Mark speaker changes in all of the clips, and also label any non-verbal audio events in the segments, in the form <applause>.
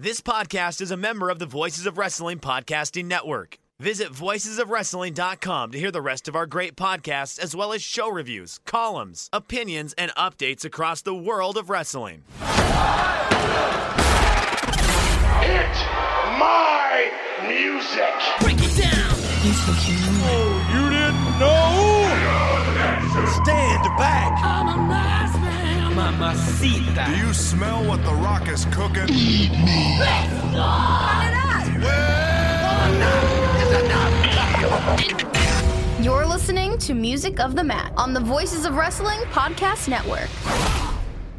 Speaker 1: This podcast is a member of the Voices of Wrestling Podcasting Network. Visit voicesofwrestling.com to hear the rest of our great podcasts, as well as show reviews, columns, opinions, and updates across the world of wrestling.
Speaker 2: Hit my music.
Speaker 3: Break it down.
Speaker 4: Oh, you didn't know? Stand back. Mamacita.
Speaker 5: Do you smell what The Rock is cooking? Eat me! This is enough. Enough is enough.
Speaker 6: You're listening to Music of the Mat on the Voices of Wrestling Podcast Network.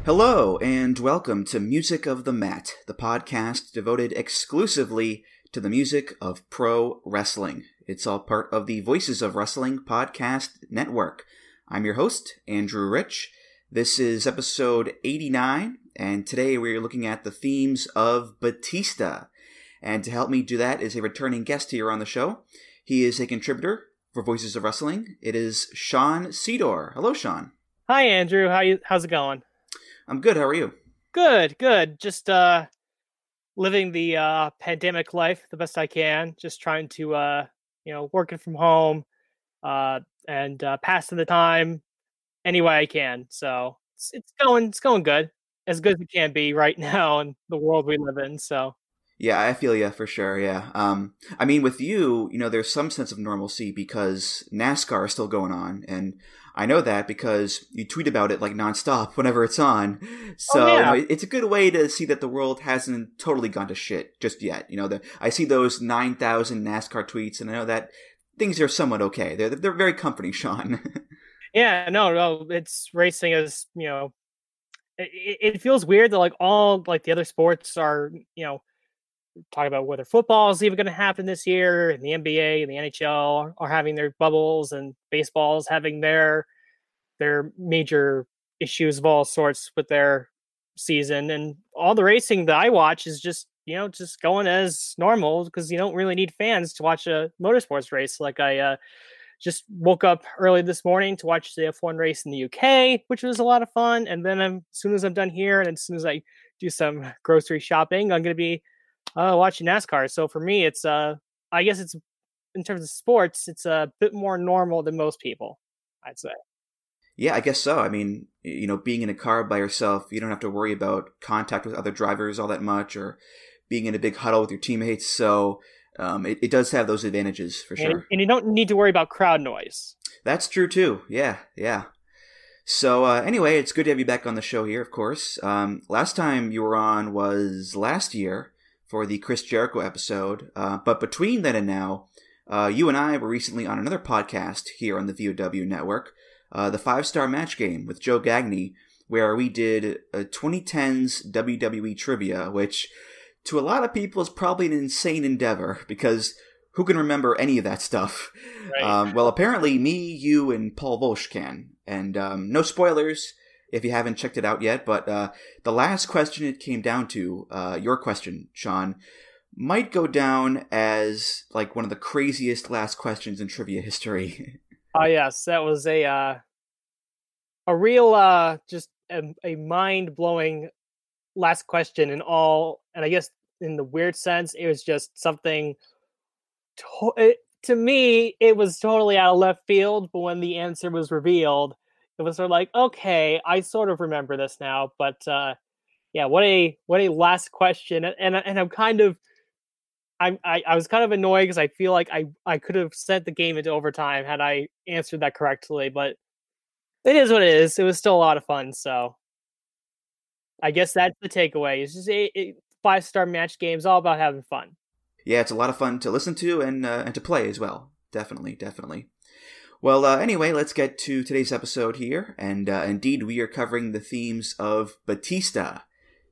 Speaker 7: Hello, and welcome to Music of the Mat, the podcast devoted exclusively to the music of pro wrestling. It's all part of the Voices of Wrestling Podcast Network. I'm your host, Andrew Rich. This is episode 89, and today we're looking at the themes of Batista. And to help me do that is a returning guest here on the show. He is a contributor for Voices of Wrestling. It is Sean Sedor. Hello, Sean.
Speaker 8: Hi Andrew, how you how's it going?
Speaker 7: I'm good. How are you?
Speaker 8: Good, good. Just uh living the uh pandemic life the best I can, just trying to uh you know, working from home uh and uh passing the time any way I can. So it's, it's going it's going good. As good as it can be right <laughs> now in the world we live in. So
Speaker 7: Yeah, I feel you for sure. Yeah. Um, I mean, with you, you know, there's some sense of normalcy because NASCAR is still going on, and I know that because you tweet about it like nonstop <laughs> whenever it's on. So
Speaker 8: yeah.
Speaker 7: you know, it's a good way to see that the world hasn't totally gone to shit just yet. You know, the, I see those nine thousand NASCAR tweets, and I know that things are somewhat okay. They're they're very comforting, <laughs> Sean.
Speaker 8: Yeah, no, no, it's racing is, you know, it, it feels weird that like all like the other sports are, you know, talking about whether football is even going to happen this year, and the NBA and the NHL are having their bubbles, and baseball is having their their major issues of all sorts with their season, and all the racing that I watch is just you know just going as normal because you don't really need fans to watch a motorsports race. Like I uh, just woke up early this morning to watch the F1 race in the UK, which was a lot of fun. And then I'm, as soon as I'm done here, and as soon as I do some <laughs> grocery shopping, I'm going to be uh, watching NASCAR. So for me, it's uh, I guess it's in terms of sports, it's a bit more normal than most people, I'd say.
Speaker 7: Yeah, I guess so. I mean, you know, being in a car by yourself, you don't have to worry about contact with other drivers all that much or being in a big huddle with your teammates. So um, it, it does have those advantages for sure.
Speaker 8: And, and you don't need to worry about crowd noise.
Speaker 7: That's true too. Yeah, yeah. So uh, anyway, it's good to have you back on the show here. Of course, um, last time you were on was last year for the Chris Jericho episode. Uh, but between then and now, uh, you and I were recently on another podcast here on the VOW network, uh, the Five Star Match Game with Joe Gagney, where we did a 2010s WWE trivia, which to a lot of people is probably an insane endeavor because who can remember any of that stuff?
Speaker 8: Right.
Speaker 7: Um, well, apparently me, you, and Paul Volsch can. And um, no spoilers if you haven't checked it out yet, but uh, the last question it came down to, uh, your question, Sean, might go down as like one of the craziest last questions in trivia history.
Speaker 8: Oh <laughs> yes, that was a uh, a real uh, just a, a mind blowing last question in all, and I guess in the weird sense, it was just something. To, it, to me, it was totally out of left field, but when the answer was revealed, it was sort of like, okay, I sort of remember this now. But uh, yeah, what a what a last question, and and, I'm kind of. I, I, I was kind of annoyed because I feel like I, I could have sent the game into overtime had I answered that correctly, but it is what it is. It was still a lot of fun, so I guess that's the takeaway. It's just a, a five star match games, all about having fun.
Speaker 7: yeah, it's a lot of fun to listen to and uh, and to play as well. Definitely, definitely. Well, uh, anyway, let's get to today's episode here, and uh, indeed, we are covering the themes of Batista.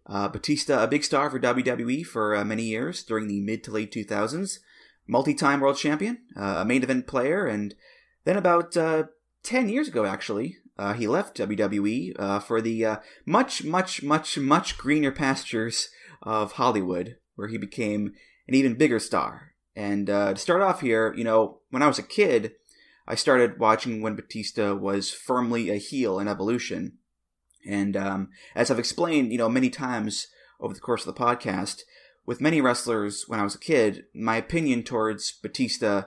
Speaker 7: Uh, Batista, a big star for WWE for uh, many years during the mid to late 2000s, multi-time world champion, uh, a main event player, and then about uh, 10 years ago, actually, he left WWE for the much, much, much, much greener pastures of Hollywood, where he became an even bigger star. And uh, to start off here, you know, when I was a kid, I started watching when Batista was firmly a heel in Evolution. And um, as I've explained, you know, many times over the course of the podcast, with many wrestlers when I was a kid, my opinion towards Batista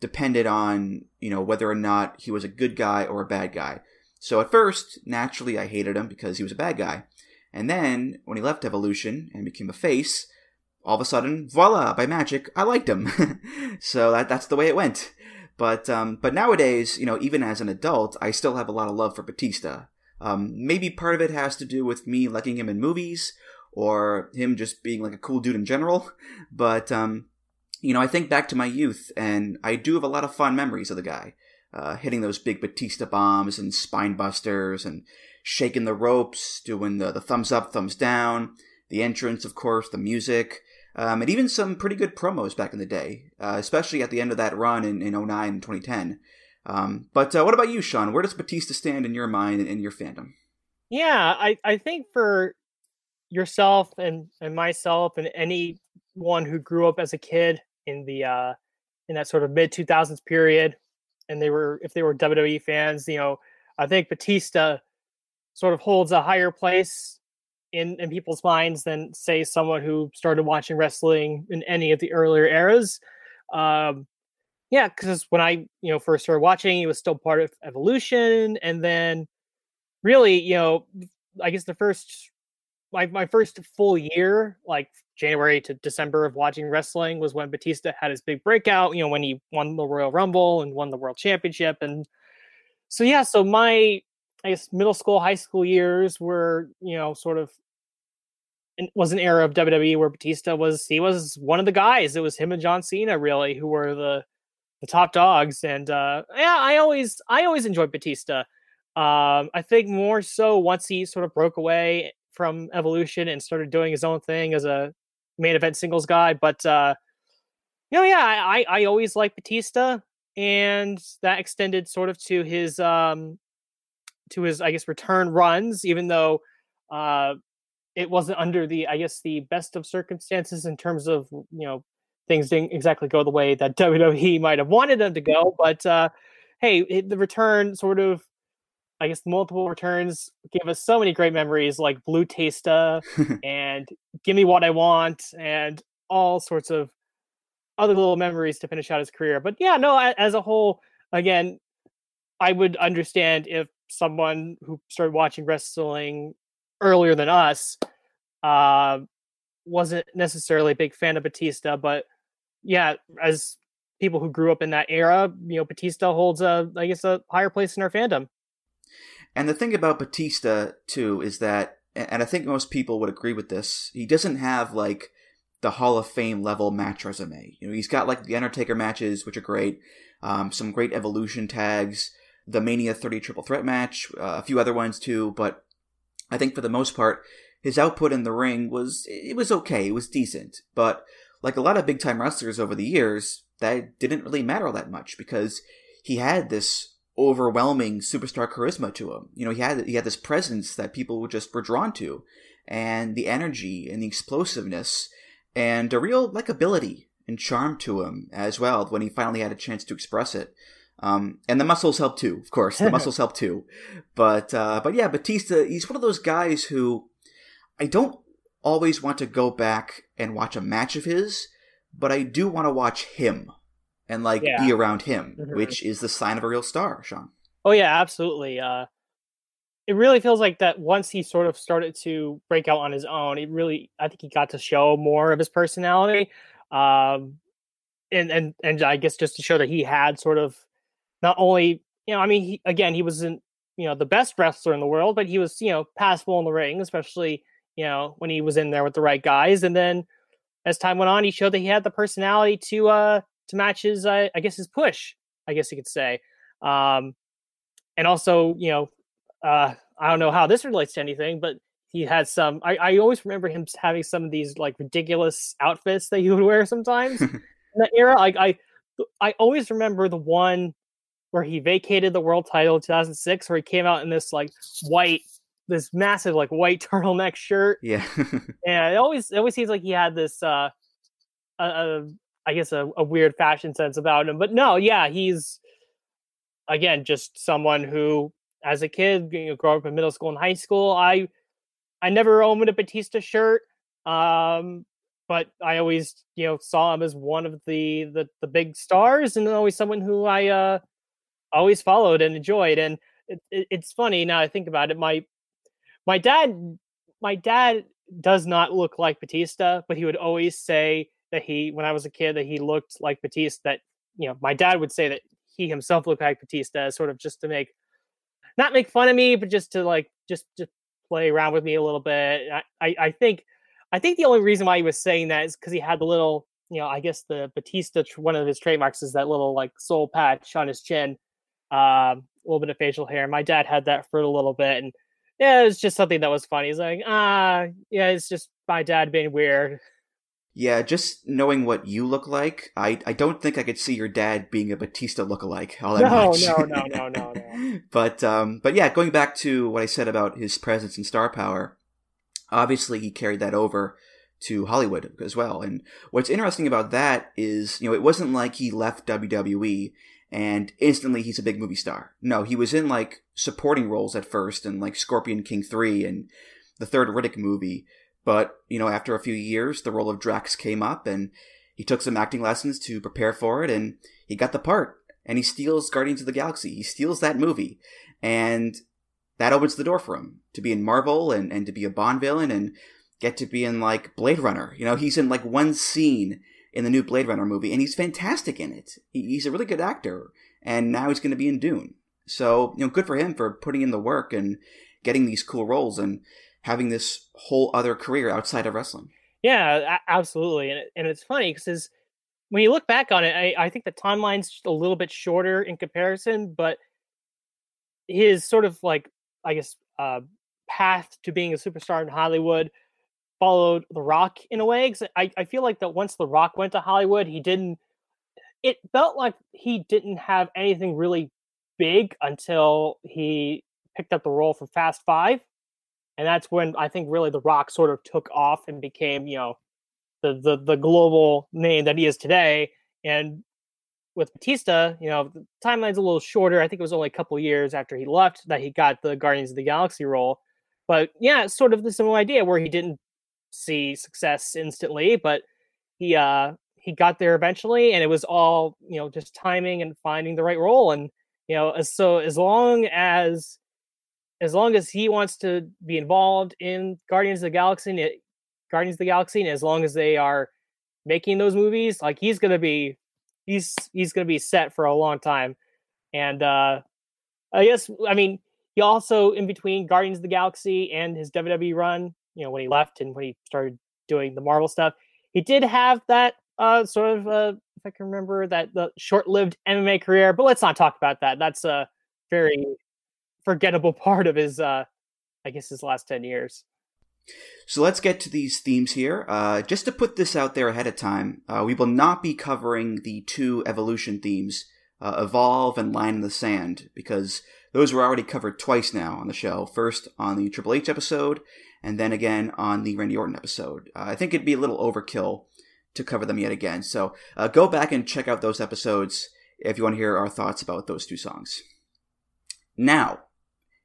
Speaker 7: depended on, you know, whether or not he was a good guy or a bad guy. So at first, naturally, I hated him because he was a bad guy. And then, when he left Evolution and became a face, all of a sudden, voila, by magic, I liked him. <laughs> so that, that's the way it went. But um, but nowadays, you know, even as an adult, I still have a lot of love for Batista. Um, maybe part of it has to do with me liking him in movies, or him just being like a cool dude in general. <laughs> But um, you know, I think back to my youth, and I do have a lot of fond memories of the guy. Uh, hitting those big Batista bombs and spine busters and shaking the ropes, doing the, the thumbs up, thumbs down, the entrance, of course, the music, um, and even some pretty good promos back in the day, uh, especially at the end of that run in, in 09 and 2010. Um, but uh, what about you, Sean? Where does Batista stand in your mind and in your fandom?
Speaker 8: Yeah, I, I think for yourself and, and myself and anyone who grew up as a kid in the uh, in that sort of mid 2000s period and they were if they were WWE fans, you know, I think Batista sort of holds a higher place in in people's minds than say someone who started watching wrestling in any of the earlier eras. Um, yeah, because when I you know first started watching, he was still part of Evolution, and then really, you know, I guess the first my my first full year, like January to December of watching wrestling was when Batista had his big breakout, you know, when he won the Royal Rumble and won the World Championship. And so, yeah, so my, I guess, middle school, high school years were, you know, sort of, it was an era of WWE where Batista was, he was one of the guys. It was him and John Cena, really, who were the, the top dogs. And uh, yeah, I always, I always enjoyed Batista. Um, I think more so once he sort of broke away from Evolution and started doing his own thing as a main event singles guy. But uh, you know, yeah, I I always like Batista, and that extended sort of to his um to his I guess return runs, even though uh it wasn't under the I guess the best of circumstances in terms of you know things didn't exactly go the way that <laughs> WWE might have wanted them to go. But uh, hey, it, the return sort of I guess multiple returns gave us so many great memories like Blue Tasta <laughs> and Give Me What I Want and all sorts of other little memories to finish out his career. But yeah, no, as a whole, again, I would understand if someone who started watching wrestling earlier than us uh, wasn't necessarily a big fan of Batista, but yeah, as people who grew up in that era, you know, Batista holds a, I guess, a higher place in our fandom.
Speaker 7: And the thing about Batista too is that, and I think most people would agree with this, he doesn't have like the Hall of Fame level match resume. You know, he's got like the Undertaker matches, which are great, um, some great Evolution tags, the Mania 30 Triple Threat match, uh, a few other ones too. But I think for the most part, his output in the ring was it was okay, it was decent. But like a lot of big time wrestlers over the years, that didn't really matter that much because he had this overwhelming superstar charisma to him. You know, he had he had this presence that people just were drawn to, and the energy and the explosiveness and a real likability and charm to him as well when he finally had a chance to express it. Um, and the muscles help too, of course. The muscles <laughs> help too. But uh, but yeah, Batista, he's one of those guys who I don't always want to go back and watch a match of his, but I do want to watch him and like yeah. be around him, mm-hmm. which is the sign of a real star, Sean.
Speaker 8: Oh yeah, absolutely. Uh, it really feels like that once he sort of started to break out on his own, it really I think he got to show more of his personality. Um, and and and I guess just to show that he had sort of not only you know I mean he, again he wasn't you know the best wrestler in the world, but he was you know passable in the ring, especially you know when he was in there with the right guys. And then as time went on, he showed that he had the personality to uh to match his, uh, I guess, his push. I guess you could say. Um, and also, you know, uh, I don't know how this relates to anything, but he had some. I, I always remember him having some of these like ridiculous outfits that he would wear sometimes <laughs> in that era. Like I, I always remember the one where he vacated the world title in 2006, where he came out in this like white, this massive like white <laughs> turtleneck shirt.
Speaker 7: Yeah, <laughs>
Speaker 8: and it always it always seems like he had this uh, a, a I guess a, a weird fashion sense about him. But no, yeah, he's again just someone who, as a kid, you know, grow up in middle school and high school. I I never owned a Batista shirt. Um, but I always you know saw him as one of the the, the big stars and always someone who I uh, always followed and enjoyed. And it, it, it's funny now I think about it. My my dad my dad does not look like Batista, but he would always say that he when I was a kid that he looked like Batista. That you know my dad would say that he himself looked like Batista, sort of just to make not make fun of me, but just to like just just play around with me a little bit. I, I, I think I think the only reason why he was saying that is because he had the little, you know, I guess the Batista one of his trademarks is that little like soul patch on his chin, um, a little bit of facial hair. My dad had that for a little bit, and yeah, it was just something that was funny. He's like, ah, yeah, it's just my dad being weird.
Speaker 7: Yeah, just knowing what you look like, I, I don't think I could see your dad being a Batista lookalike all that
Speaker 8: no,
Speaker 7: much.
Speaker 8: no, no, no, <laughs> no, no.
Speaker 7: but um, but yeah, going back to what I said about his presence and star power, obviously he carried that over to Hollywood as well. And what's interesting about that is, you know, it wasn't like he left WWE and instantly he's a big movie star. No, he was in like supporting roles at first in like Scorpion King 3 and the third Riddick movie. But, you know, after a few years, the role of Drax came up and he took some acting lessons to prepare for it and he got the part. And he steals Guardians of the Galaxy. He steals that movie. And that opens the door for him to be in Marvel and, and to be a Bond villain and get to be in like Blade Runner. You know, he's in like one scene in the new Blade Runner movie and he's fantastic in it. He's a really good actor. And now he's going to be in Dune. So, you know, good for him for putting in the work and getting these cool roles and having this whole other career outside of wrestling.
Speaker 8: Yeah, absolutely. And, and it's funny because when you look back on it, I, I think the timeline's a little bit shorter in comparison, but his sort of like, I guess, uh, path to being a superstar in Hollywood followed The Rock in a way. I, I feel like that once The Rock went to Hollywood, he didn't, it felt like he didn't have anything really big until he picked up the role for Fast Five. And that's when I think really The Rock sort of took off and became, you know, the the, the global name that he is today. And with Batista, you know, the timeline's a little shorter. I think it was only a couple years after he left that he got the Guardians of the Galaxy role. But yeah, it's sort of the similar idea where he didn't see success instantly, but he uh he got there eventually and it was all, you know, just timing and finding the right role. And, you know, so as long as as long as he wants to be involved in Guardians of the Galaxy, it, Guardians of the Galaxy, and as long as they are making those movies, like he's gonna be, he's he's gonna be set for a long time. And uh I guess I mean he also in between Guardians of the Galaxy and his WWE run, you know, when he left and when he started doing the Marvel stuff, he did have that uh sort of uh if I can remember that the short-lived MMA career, but let's not talk about that. That's a very forgettable <laughs> part of his uh I guess his last 10 years.
Speaker 7: So let's get to these themes here. Uh, just to put this out there ahead of time, uh, we will not be covering the two evolution themes, uh, Evolve and Line in the Sand, because those were already covered twice now on the show. First on the Triple H episode, and then again on the Randy Orton episode. Uh, I think it'd be a little overkill to cover them yet again. So uh, go back and check out those episodes if you want to hear our thoughts about those two songs. Now,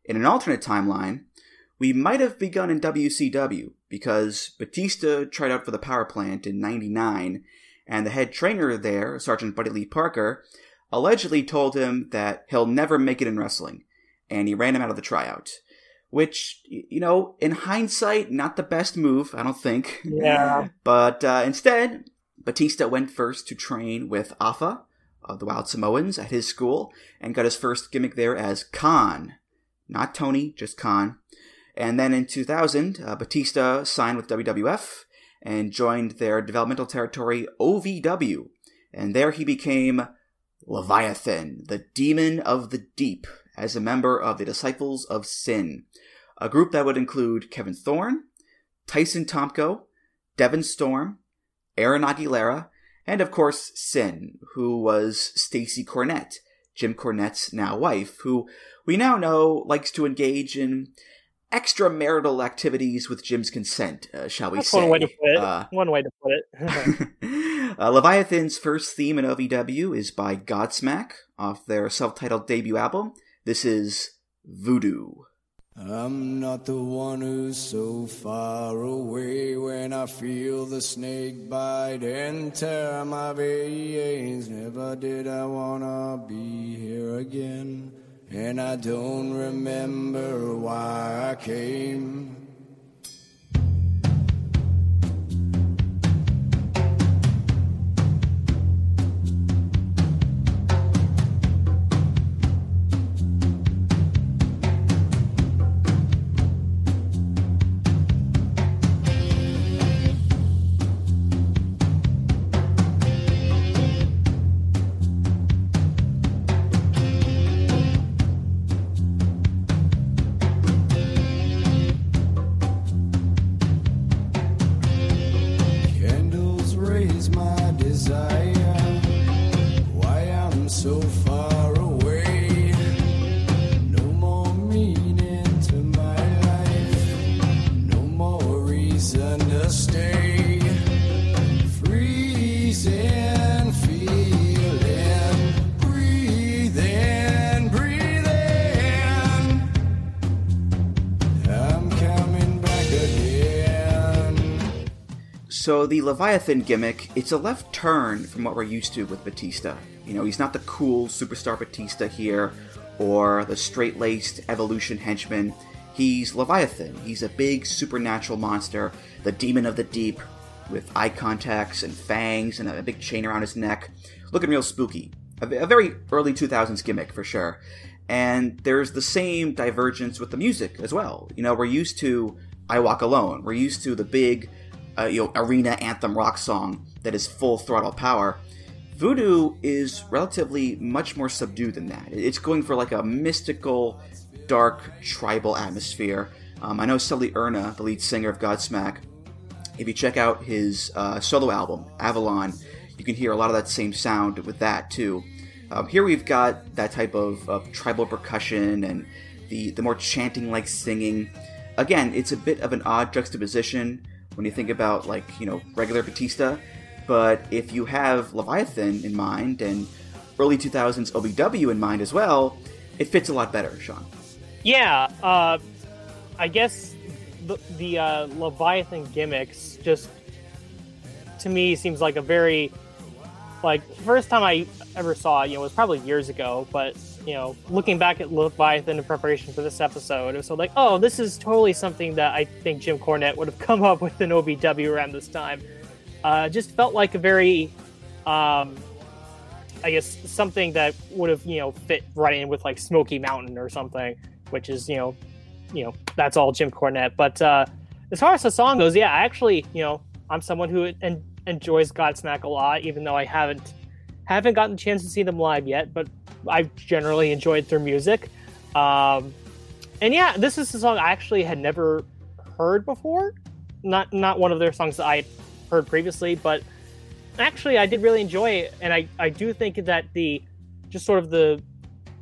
Speaker 7: in an alternate timeline, we might have begun in WCW because Batista tried out for the power plant in 99, and the head trainer there, Sergeant Buddy Lee Parker, allegedly told him that he'll never make it in wrestling, and he ran him out of the tryout. Which, you know, in hindsight, not the best move, I don't think.
Speaker 8: Yeah.
Speaker 7: But uh, instead, Batista went first to train with Afa, of the Wild Samoans, at his school, and got his first gimmick there as Khan. Not Tony, just Khan. And then in 2000, uh, Batista signed with WWF and joined their developmental territory OVW. And there he became Leviathan, the demon of the deep, as a member of the Disciples of Sin, a group that would include Kevin Thorn, Tyson Tomko, Devin Storm, Aaron Aguilera, and of course Sin, who was Stacy Cornette, Jim Cornette's now wife, who we now know likes to engage in extramarital activities with Jim's consent, uh, shall we
Speaker 8: That's
Speaker 7: say.
Speaker 8: one way to put it.
Speaker 7: Uh,
Speaker 8: one way to put it. <laughs> <laughs>
Speaker 7: uh, Leviathan's first theme in OVW is by Godsmack off their self titled debut album. This is Voodoo.
Speaker 9: I'm not the one who's so far away when I feel the snake bite and tear my veins. Never did I wanna be here again, and I don't remember why I came. So
Speaker 7: the Leviathan gimmick, it's a left turn from what we're used to with Batista. You know, he's not the cool superstar Batista here, or the straight-laced evolution henchman. He's Leviathan. He's a big supernatural monster, the demon of the deep, with eye contacts and fangs and a big chain around his neck, looking real spooky. A very early 2000s gimmick for sure. And there's the same divergence with the music as well. You know, we're used to I Walk Alone. We're used to the big you know, arena anthem rock song that is full throttle power. Voodoo is relatively much more subdued than that. It's going for like a mystical, dark, tribal atmosphere. Um, I know Sully Erna, the lead singer of Godsmack, if you check out his uh, solo album, Avalon, you can hear a lot of that same sound with that too. Um, here we've got that type of, of tribal percussion and the, the more chanting like singing. Again, it's a bit of an odd juxtaposition when you think about like, you know, regular Batista, but if you have Leviathan in mind and early 2000s OVW in mind as well, it fits a lot better, Sean.
Speaker 8: Yeah, uh, I guess the, the uh, Leviathan gimmicks just to me seems like a very like first time I ever saw it, you know, it was probably years ago, but you know, looking back at Leviathan in preparation for this episode, it was so like, oh, this is totally something that I think Jim Cornette would have <laughs> come up with in OVW around this time. Uh, just felt like a very, um, I guess, something that would have you know fit right in with like Smoky Mountain or something, which is you know, you know, that's all Jim Cornette. But uh, as far as the song goes, yeah, I actually, you know, I'm someone who en- enjoys Godsmack a lot, even though I haven't haven't gotten the chance to see them live yet, but I've generally enjoyed their music. Um, and yeah, this is a song I actually had never heard before. Not not one of their songs that I heard previously, but actually I did really enjoy it, and I I do think that the just sort of the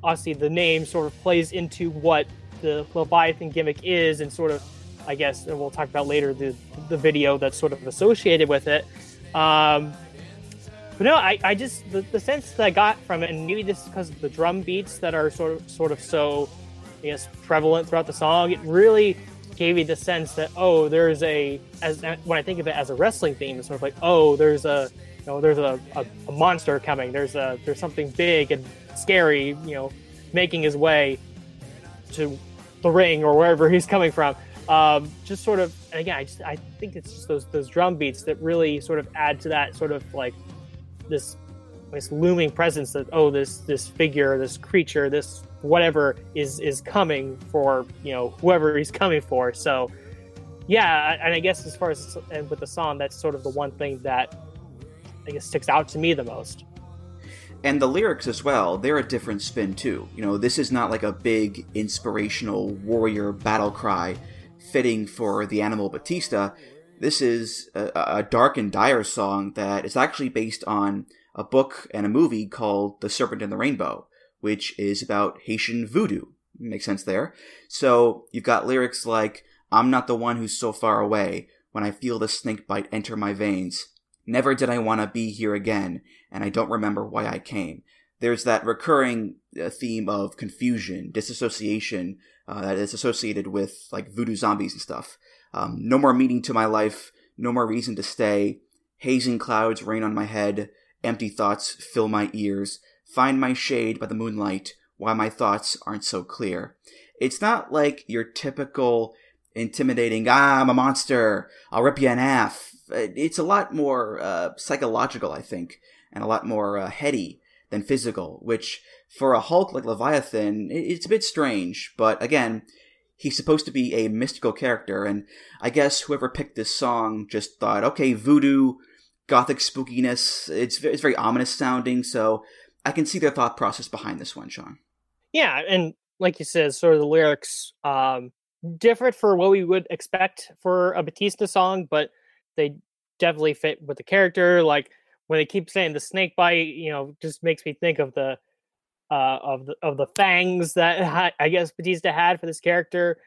Speaker 8: obviously the name sort of plays into what the Leviathan gimmick is, and sort of I guess and we'll talk about later the the video that's sort of associated with it. Um, but no, I, I just the, the sense that I got from it, and maybe this is because of the drum beats that are sort of sort of so, I guess, prevalent throughout the song. It really gave me the sense that oh, there's a as when I think of it as a wrestling theme, it's sort of like oh, there's a you know there's a, a, a monster coming. There's a there's something big and scary, you know, making his way to the ring or wherever <laughs> he's coming from. Um, just sort of, and again, I just I think it's just those those drum beats that really sort of add to that sort of like this this looming presence that oh this this figure this creature this whatever is is coming for you know whoever <laughs> he's coming for. So yeah and i guess as far as and with the song that's sort of the one thing that i guess sticks out to me the most.
Speaker 7: And the lyrics as well they're a different spin too. You know this is not like a big inspirational warrior battle cry fitting for the animal batista this is a, a, dark and dire song that is actually based on a book and a movie called The Serpent and the Rainbow, which is about Haitian voodoo. Makes sense there. So you've got lyrics like, I'm not the one who's so far away when I feel the snake bite enter my veins. Never did I want to be here again, and I don't remember why I came. There's that recurring uh, theme of confusion, disassociation, uh, that is associated with like voodoo zombies and stuff. Um, no more meaning to my life, no more reason to stay. Hazing clouds rain on my head, empty thoughts fill my ears. Find my shade by the moonlight, why my thoughts aren't so clear. It's not like your typical intimidating, ah, I'm a monster, I'll rip you in half. It's a lot more uh, psychological, I think, and a lot more uh, heady than physical, which for a Hulk like Leviathan, it's a bit strange, but again, he's supposed to be a mystical character, and I guess whoever picked this song just thought, okay, voodoo, gothic spookiness, it's, it's very ominous sounding, so I can see their thought process behind this one, Sean.
Speaker 8: Yeah, and like you said, sort of the lyrics um, different for what we would expect for a Batista song, but they definitely fit with the character. Like when they keep saying the snake bite, you know, just makes me think of the uh, of the of the fangs that <laughs> I guess Batista had for this character,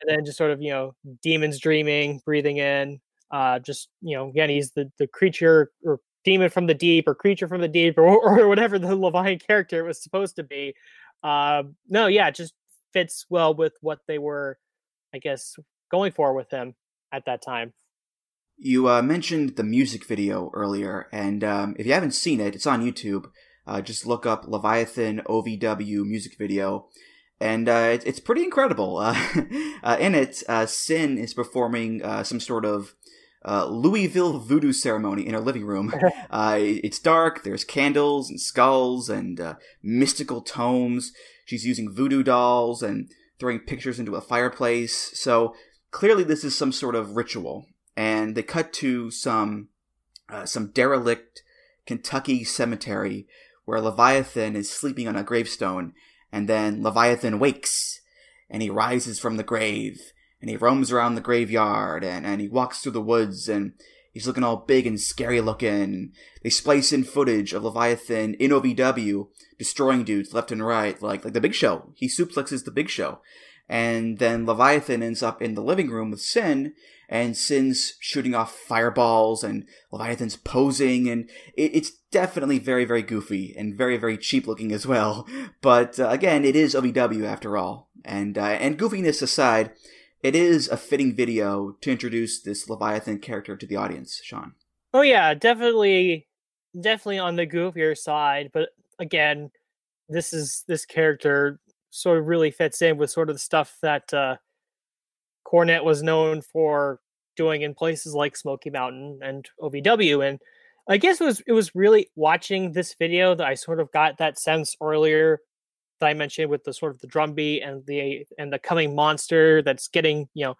Speaker 8: and then just sort of you know demons dreaming, breathing in. Uh, just you know, again, he's the the creature or demon from the deep or creature from the deep or, <laughs> or whatever the Leviathan character was supposed to be. Uh, no, yeah, it just fits well with what they were, I guess, going for with him at that time.
Speaker 7: You uh, mentioned the music video earlier, and um, if you haven't seen it, it's on YouTube. Uh, just look up Leviathan OVW music video, and uh, it, it's pretty incredible. Uh, <laughs> uh, in it, uh, Sin is performing some sort of Louisville voodoo ceremony in her living room. <laughs> it's dark. There's candles and skulls and mystical tomes. She's using voodoo dolls and throwing pictures into a fireplace. So clearly, this is some sort of ritual. And they cut to some some derelict Kentucky cemetery where Leviathan is sleeping on a gravestone, and then Leviathan wakes, and he rises from the grave, and he roams around the graveyard, and, and he walks through the woods, and he's looking all big and scary looking. They splice in footage of Leviathan in OVW destroying dudes left and right, like like the Big Show. He suplexes the Big Show, and then Leviathan ends up in the living room with Sin, and Sin's shooting off fireballs, and Leviathan's posing, and it, it's definitely very, very goofy and very, very cheap looking as well. <laughs> But uh, again, it is OVW after all, and uh, and goofiness aside, it is a fitting video to introduce this Leviathan character to the audience. Sean.
Speaker 8: Oh yeah, definitely, definitely on the goofier side, but again, this is this character sort of really fits in with sort of the stuff that. Uh, Cornette was known for doing in places like Smoky Mountain and OVW. And I guess it was it was really watching this video that I sort of got that sense earlier that I mentioned with the sort of the drum beat and the and the coming monster that's getting, you know,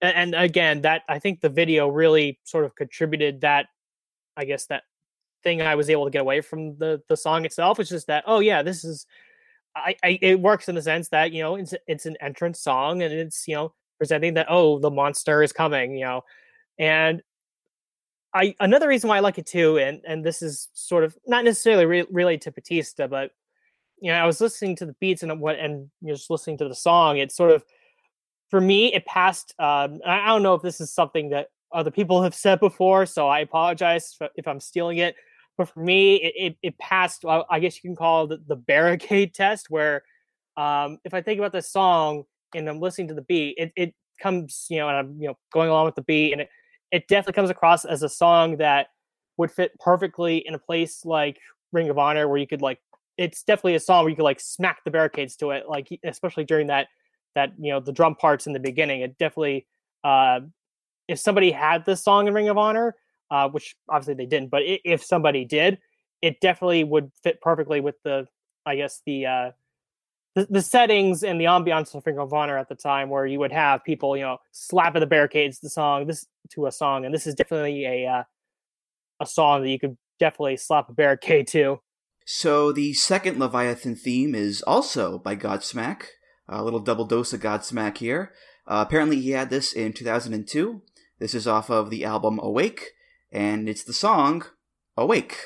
Speaker 8: and, again that I think the video really sort of contributed that I guess that thing I was able to get away from the the song itself is just that oh yeah this is I, I it works in the sense that you know it's it's an entrance song and it's you know presenting that oh the monster is coming you know? And i another reason why i like it too and and this is sort of not necessarily re- related to batista but you know i was listening to the beats and what and just listening to the song it's sort of for me it passed um i don't know if this is something that other people have said before so i apologize if i'm stealing it but for me it, it, it passed i guess you can call it the, barricade <laughs> test where um, if i think about this song and I'm listening to the beat, it, it comes, you know, and I'm, you know, going along with the beat and it, it definitely comes across as a song that would fit perfectly in a place like Ring of Honor where you could like it's definitely a song where you could like smack the barricades to it, like especially during that that you know the drum parts in the beginning. It definitely uh if somebody had this song in Ring of Honor, uh, which obviously they didn't, but if somebody did, it definitely would fit perfectly with the I guess the uh the, the settings and the ambiance of Ring of Honor at the time, where you would have people, you know, slapping the barricades the song this to a song, and this is definitely a uh, a song that you could definitely slap a barricade to.
Speaker 7: So the second Leviathan theme is also by Godsmack. A little double dose of Godsmack here. Uh, apparently, he had this in 2002. This is off of the album Awake, and it's the song Awake.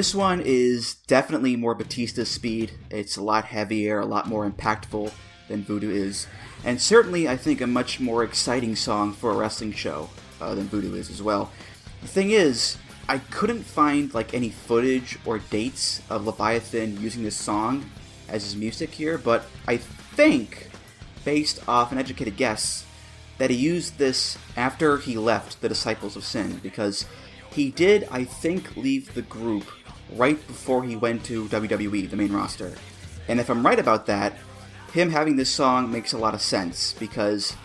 Speaker 7: This one is definitely more Batista's speed. It's a lot heavier, a lot more impactful than Voodoo is, and certainly I think a much more exciting song for a wrestling show uh, than Voodoo is as well. The thing is, I couldn't find like any footage or dates of Leviathan using this song as his music here, but I think, based off an educated guess, that he used this after he left the Disciples of Sin because he did, I think, leave the group right before he went to WWE, the main roster. And if I'm right about that, him having this song makes a lot of sense because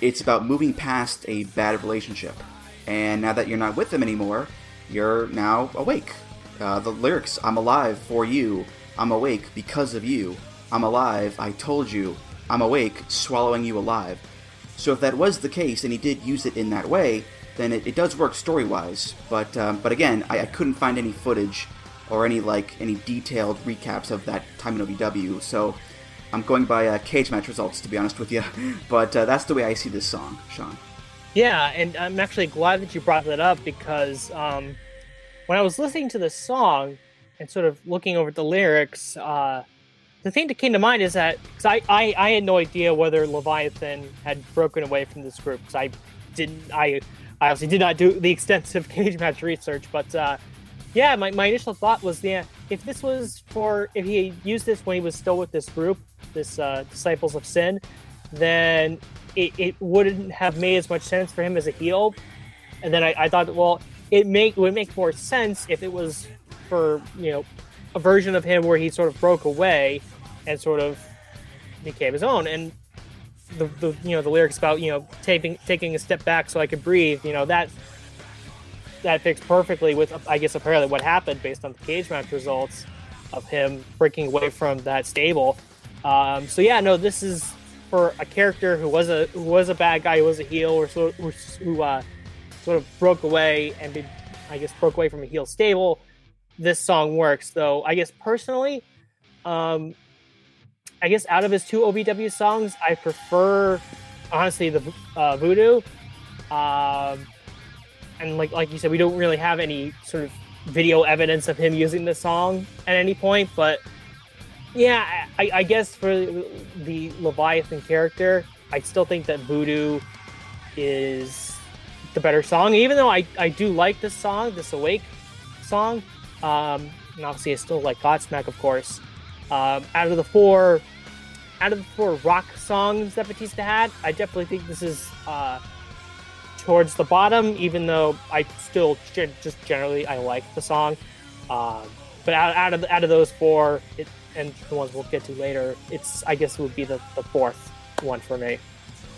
Speaker 7: it's about moving past a bad relationship. And now that you're not with them anymore, you're now awake. Uh, the lyrics I'm alive for you, I'm awake because of you, I'm alive, I told you, I'm awake, swallowing you alive. So if that was the case and he did use it in that way, then it, it does work story wise. But um, but again, I, I, couldn't find any footage or any like any detailed recaps of that time in OVW. So I'm going by uh, cage match results to be honest with you. <laughs> But uh, that's the way I see this song, Sean.
Speaker 8: Yeah, and I'm actually glad that you brought that up because um, when I was listening to this song and sort of looking over the lyrics, uh, the thing that came to mind is that because I, I, I had no idea whether Leviathan had broken away from this group because I didn't I I obviously did not do the <laughs> extensive cage match research, but uh, yeah, my, my initial thought was yeah, if this was for if he used this when he was still with this group, this uh, Disciples of Sin, then it, it wouldn't have made as much sense for him as a heel. And then I, I thought, well, it make would make more sense if it was for you know a version of him where he sort of broke away and sort of became his own. And the, the you know the lyrics about you know taking taking a step back so I could breathe. You know that that fits perfectly with I guess apparently what happened based on the cage match results of him breaking away from that stable. Um, so yeah, no, this is for a character who was a who was a bad guy, who was a heel, or so, who uh, sort of broke away and be, I guess broke away from a heel stable. This song works, though. I guess personally, um, I guess out of his two OVW songs, I prefer honestly the uh, Voodoo. Um, and like like you said, we don't really have any sort of video evidence of him using the song at any point. But yeah, I, I guess for the Leviathan character, I still think that Voodoo is the better song. Even though I, I do like this song, this Awake song, um, and obviously I still like Godsmack, of course. Um, out of the four out of the four rock songs that Batista had, I definitely think this is uh, towards the bottom. Even though I still just generally I like the song, uh, but out, out of out of those four, it, and the ones we'll get to later, it's I guess would be the, the fourth one for me.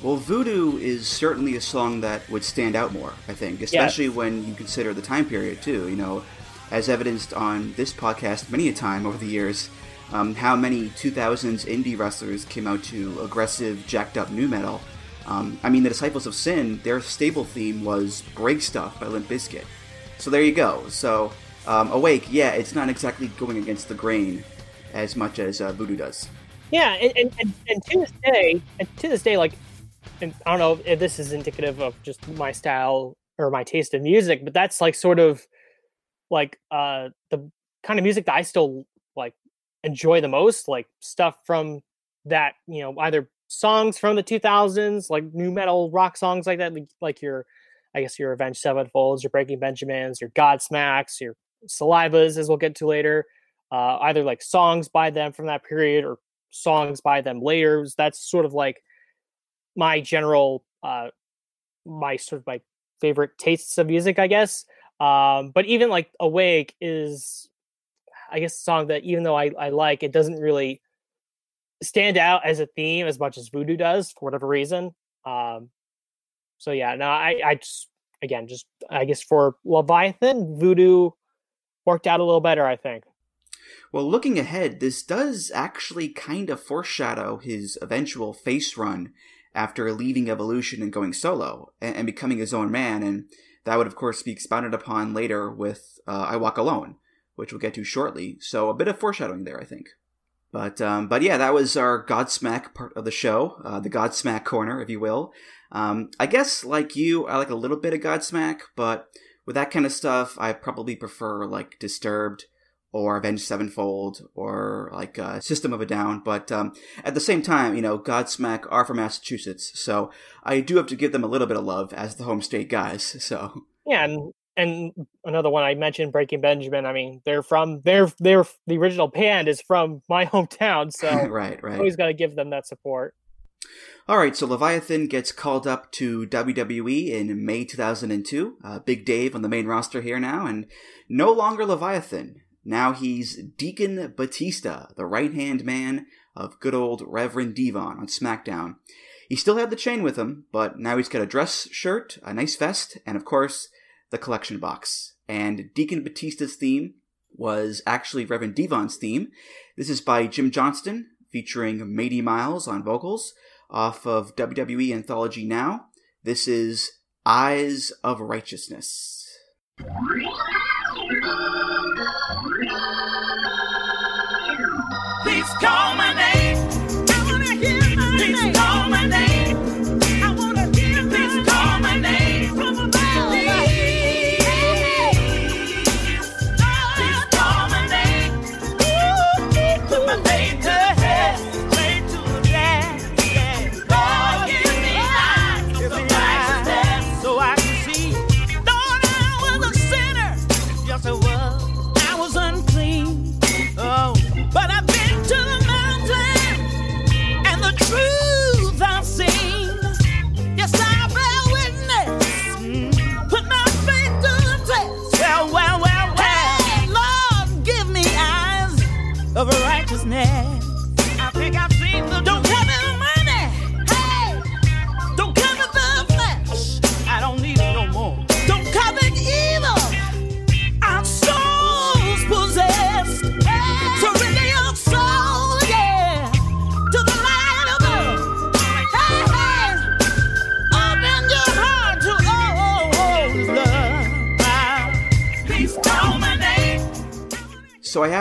Speaker 7: Well, Voodoo is certainly a song that would stand out more, I think, especially yes. when you consider the time period too. You know, as evidenced on this podcast many a time over the years um, how many 2000s indie wrestlers came out to aggressive, jacked up nu metal. Um, I mean, the Disciples of Sin, their stable theme was Break Stuff by Limp Bizkit. So there you go. So, um, Awake, yeah, it's not exactly going against the grain as much as uh, Voodoo does.
Speaker 8: Yeah, and, and, and, to this day, and to this day, like, I don't know if this is indicative of just my style or my taste in music, but that's like sort of like uh the kind of music that I still like enjoy the most, like stuff from that, you know, either songs from the 2000s, like nu metal rock songs like that, like, like your, I guess your Avenged Sevenfolds, your Breaking Benjamins, your Godsmacks, your Salivas, as we'll get to later. Uh, either like songs by them from that period or songs by them later. That's sort of like my general, uh, my sort of my favorite tastes of music, I guess. Um, but even like Awake is I guess a song that even though I, I like, it doesn't really stand out as a theme as much as Voodoo does for whatever reason. Um, so yeah, no, I, I just again just I guess for Leviathan, Voodoo worked out a little better, I think.
Speaker 7: Well, looking ahead, this does actually kind of foreshadow his eventual face run after leaving Evolution and going solo and, and becoming his own man, and that would of course be expounded upon later with uh, I Walk Alone which we'll get to shortly. So a bit of foreshadowing there, I think. But um, but yeah, that was our Godsmack part of the show, uh, the Godsmack corner, if you will. Um, I guess like you, I like a little bit of Godsmack, but with that kind of stuff, I probably prefer like Disturbed or Avenged Sevenfold or like uh, System of a Down. But um, at the same time, you know, Godsmack are from Massachusetts, so I do have to give them a little bit of love as the home state guys. <laughs> So
Speaker 8: Yeah, and and another one I mentioned, Breaking Benjamin. I mean, they're from they're they're the original band is from my <laughs> hometown, so <laughs>
Speaker 7: right, right.
Speaker 8: always got to give them that support.
Speaker 7: All right, so Leviathan gets called up to WWE in May 2002. Uh, Big Dave on the main roster here now, and no longer Leviathan. Now he's Deacon Batista, the right hand man of good old Reverend Devon on SmackDown. He still had the chain with him, but now he's got a dress shirt, a nice vest, and of course, the collection box. And Deacon Batista's theme was actually Reverend Devon's theme. This is by Jim Johnston, featuring Mady Miles on vocals off of WWE Anthology Now. This is Eyes of Righteousness.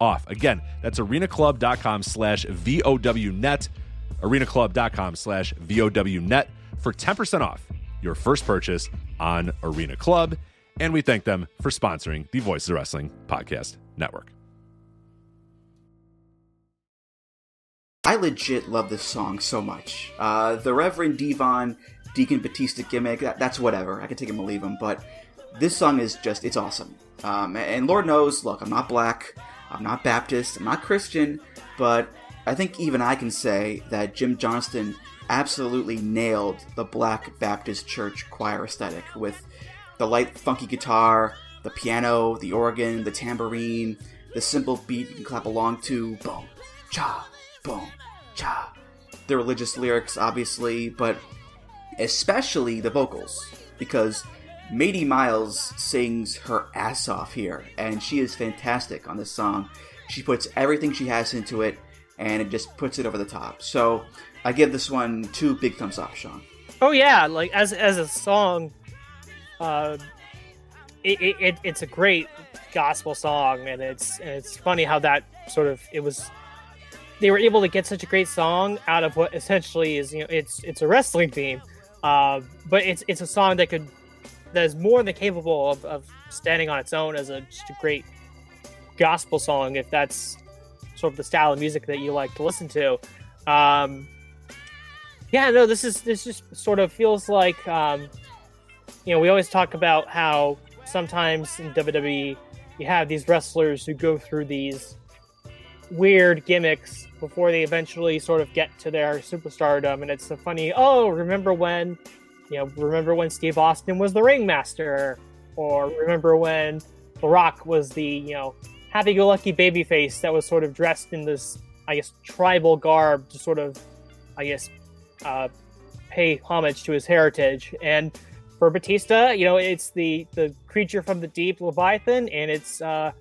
Speaker 10: off. Again, that's arenaclub.com slash VOWnet. arenaclub.com slash VOWnet for 10% off your first purchase on Arena Club. and we thank them for sponsoring the Voices of Wrestling Podcast Network.
Speaker 7: I legit love this song so much. Uh, the Reverend Devon Deacon Batista gimmick, that, that's whatever. I can take him or leave him, but this song is just, it's awesome. Um, and Lord knows, look, I'm not black, I'm not Baptist, I'm not Christian, but I think even I can say that Jim Johnston absolutely nailed the Black Baptist Church choir aesthetic with the light, funky guitar, the piano, the organ, the tambourine, the simple beat you can clap along to. Boom, cha, boom, cha. The religious lyrics, obviously, but especially the vocals, because Mady Miles sings her ass off here, and she is fantastic on this song. She puts everything she has into it, and it just puts it over the top. So I give this one two big thumbs up, Sean.
Speaker 8: Oh yeah, like as as a song, uh, it, it it's a great gospel song, and it's and it's funny how that sort of it was. They were able to get such a great song out of what essentially is you know it's it's a wrestling theme, uh, but it's it's a song that could that is more than capable of, of standing on its own as a just a great gospel song if that's sort of the style of music that you like to listen to. Um, yeah, no, this is this just sort of feels like um, you know we always talk about how sometimes in WWE you have these wrestlers who go through these weird gimmicks before they eventually sort of get to their superstardom, and it's a funny. Oh, remember when? You know, remember when Steve Austin was the ringmaster, or remember when The Rock was the you know happy-go-lucky babyface that was sort of dressed in this, I guess, tribal garb to sort of, I guess, uh, pay homage to his heritage. And for Batista, you know, it's the the creature from the deep, Leviathan, and it's uh,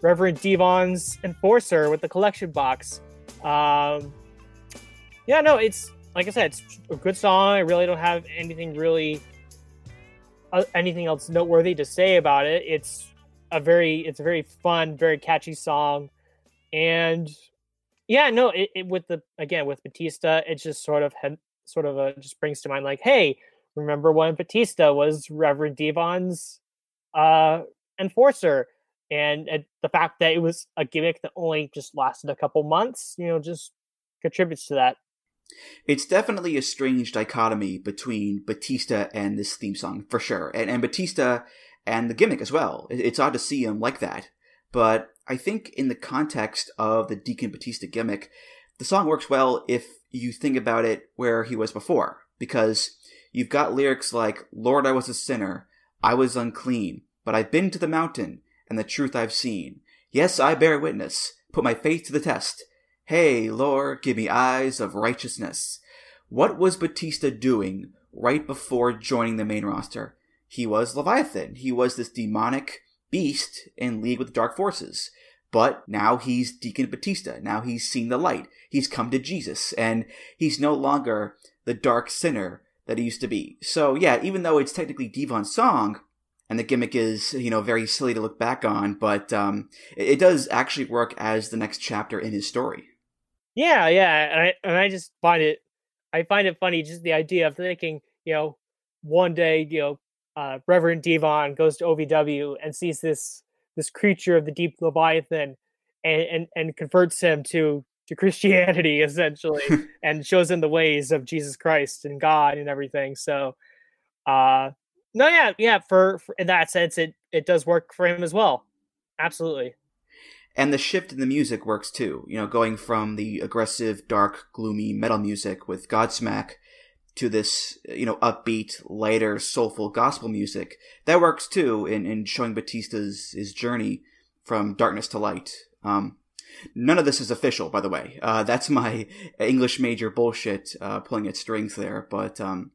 Speaker 8: Reverend Devon's enforcer with the collection box. Um, yeah, no, it's like I said, it's a good song. I really don't have anything really uh, anything else noteworthy to say about it. It's a very it's a very fun, very catchy song, and yeah, no, it, it with the again with Batista, it just sort of had sort of a just brings to mind like, hey, remember when Batista was Reverend Devon's uh enforcer? And, and the fact that it was a gimmick that only just lasted a couple months, you know, just contributes to that.
Speaker 7: It's definitely a strange dichotomy between Batista and this theme song, for sure. And, and Batista and the gimmick as well. It's odd to see him like that. But I think in the context of the Deacon Batista gimmick, the song works well if you think about it where he was before. Because you've got lyrics like, Lord, I was a sinner, I was unclean, but I've been to the mountain, and the truth I've seen. Yes, I bear witness, put my faith to the test. Hey, Lord, give me eyes of righteousness. What was Batista doing right before joining the main roster? He was Leviathan. He was this demonic beast in league with the dark forces. But now he's Deacon Batista. Now he's seen the light. He's come to Jesus, and he's no longer the dark sinner that he used to be. So yeah, even though it's technically Devon's song, and the gimmick is you know very silly to look back on, but um, it, it does actually work as the next chapter in his story.
Speaker 8: Yeah, yeah, and I and I just find it, I find it funny just the idea of thinking, you know, one day, you know, uh, Reverend Devon goes to OVW and sees this this creature of the deep Leviathan, and and, and converts him to to <laughs> Christianity essentially, <laughs> and shows him the ways of Jesus Christ and God and everything. So, uh, no, yeah, yeah. For, for in that sense, it it does work for him as well. Absolutely.
Speaker 7: And the shift in the music works too. You know, going from the aggressive, dark, gloomy metal music with Godsmack to this, you know, upbeat, lighter, soulful gospel music. That works too in, in showing Batista's his journey from darkness to light. Um, none of this is official, by the way. Uh, that's my English major bullshit uh, pulling at strings there. But um,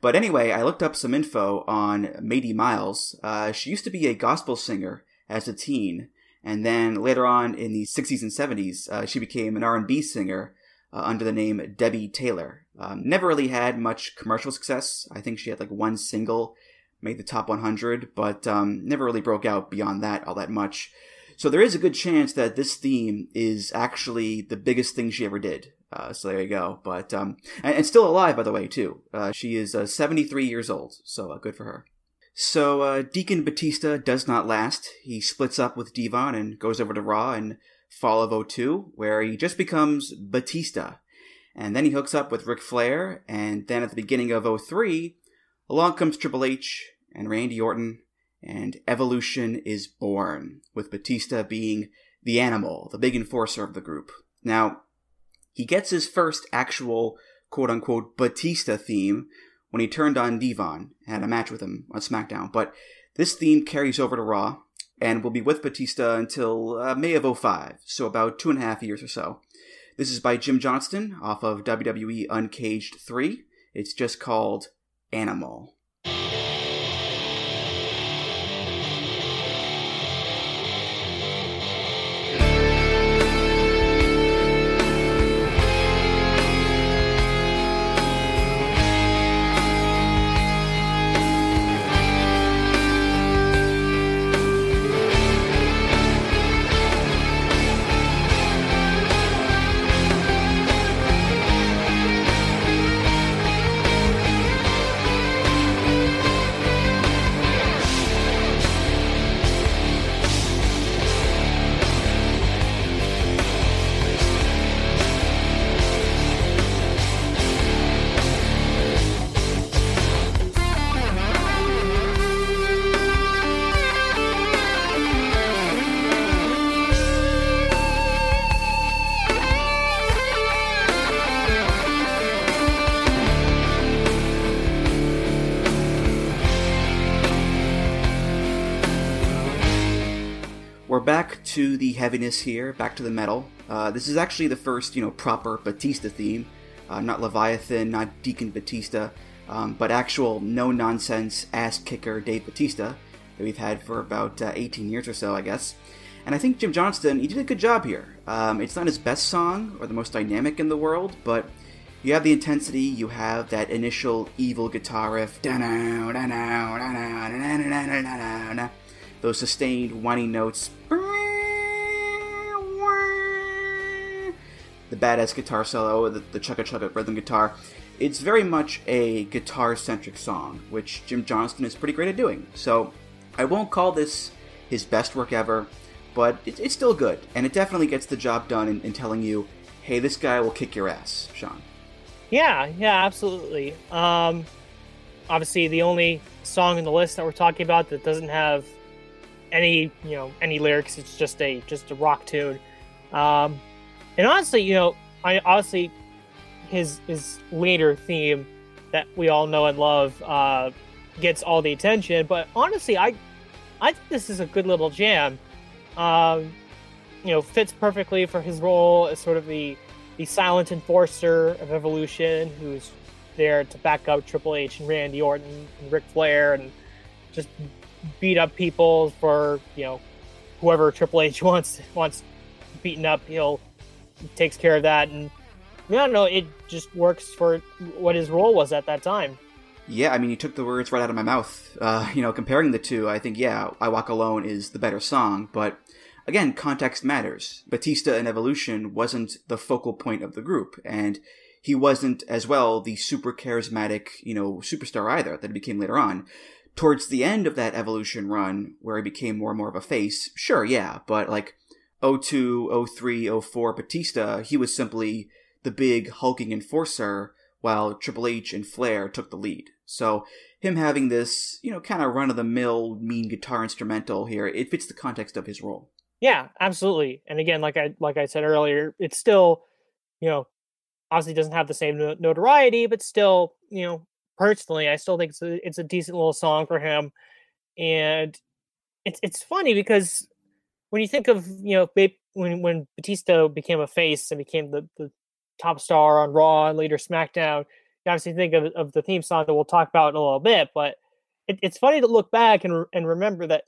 Speaker 7: but anyway, I looked up some info on Mady Miles. Uh, she used to be a gospel singer as a teen, and then later on in the 60s and 70s, uh, she became an R&B singer uh, under the name Debbie Taylor. Um, never really had much commercial success. I think she had like one single, made the top 100, but um, never really broke out beyond that all that much. So there is a good chance that this theme is actually the biggest thing she ever did. Uh, so there you go. But um, and, and, still alive, by the way, too. Uh, she is uh, 73 years old, so uh, good for her. So uh, Deacon Batista does not last. He splits up with Devon and goes over to Raw in Fall of 02, where he just becomes Batista. And then he hooks up with Ric Flair, and then at the beginning of 03, along comes Triple H and Randy Orton, and Evolution is born, with Batista being the animal, the big enforcer of the group. Now, he gets his first actual quote unquote Batista theme when he turned on Devon had a match with him on SmackDown. But this theme carries over to Raw and will be with Batista until uh, May of 05, so about two and a half years or so. This is by Jim Johnston off of WWE Uncaged 3. It's just called Animal. To the heaviness here, back to the metal. Uh, this is actually the first, you know, proper Batista theme. Uh, not Leviathan, not Deacon Batista, um, but actual no nonsense ass kicker Dave Batista that we've had for about uh, 18 years or so, I guess. And I think Jim Johnston, he did a good job here. Um, it's not his best song or the most dynamic in the world, but you have the intensity, you have that initial evil guitar riff, those sustained whiny notes, the badass guitar solo, the, the chugga chugga rhythm guitar. It's very much a guitar centric song, which Jim Johnston is pretty great at doing. So I won't call this his best work ever, but it, it's still good, and it definitely gets the job done in, in telling you, hey, this guy will kick your ass, Sean.
Speaker 8: Yeah, yeah, absolutely. Um, obviously, the only song in the list that we're talking about that doesn't have any, you know, any lyrics. It's just a just a rock tune. Um, and honestly, you know, I honestly his his later theme that we all know and love uh, gets all the attention. But honestly, I I think this is a good little jam. Um, you know, fits perfectly for his role as sort of the the silent enforcer of Evolution, who's there to back up Triple H and Randy Orton and Ric Flair and just beat up people for you know whoever Triple H <laughs> wants wants beaten up. He'll he takes care of that, and I don't know. It just works for what his role was at that time.
Speaker 7: Yeah, I mean, you took the words right out of my mouth. Uh, you know, comparing the two, I think, yeah, I Walk Alone is the better song, but again, context matters. Batista in Evolution wasn't the focal point of the group, and he wasn't as well the super charismatic, you know, superstar either that he became later on. Towards the end of that Evolution run, where he became more and more of a face, sure, yeah, but like 02, 03, 04 Batista, he was simply the big hulking enforcer, while Triple H and Flair took the lead. So him having this, you know, kind of run of the mill mean guitar instrumental here, it fits the context of his role.
Speaker 8: Yeah, absolutely. And again, like I like I said earlier, it's still, you know, obviously doesn't have the same notoriety, but still, you know, personally, I still think it's a, it's a decent little song for him. And it's it's funny because when you think of you know when when Batista became a face and became the, the top star on Raw and later SmackDown, you obviously think of, of the theme song that we'll talk about in a little bit. But it, it's funny to look back and and remember that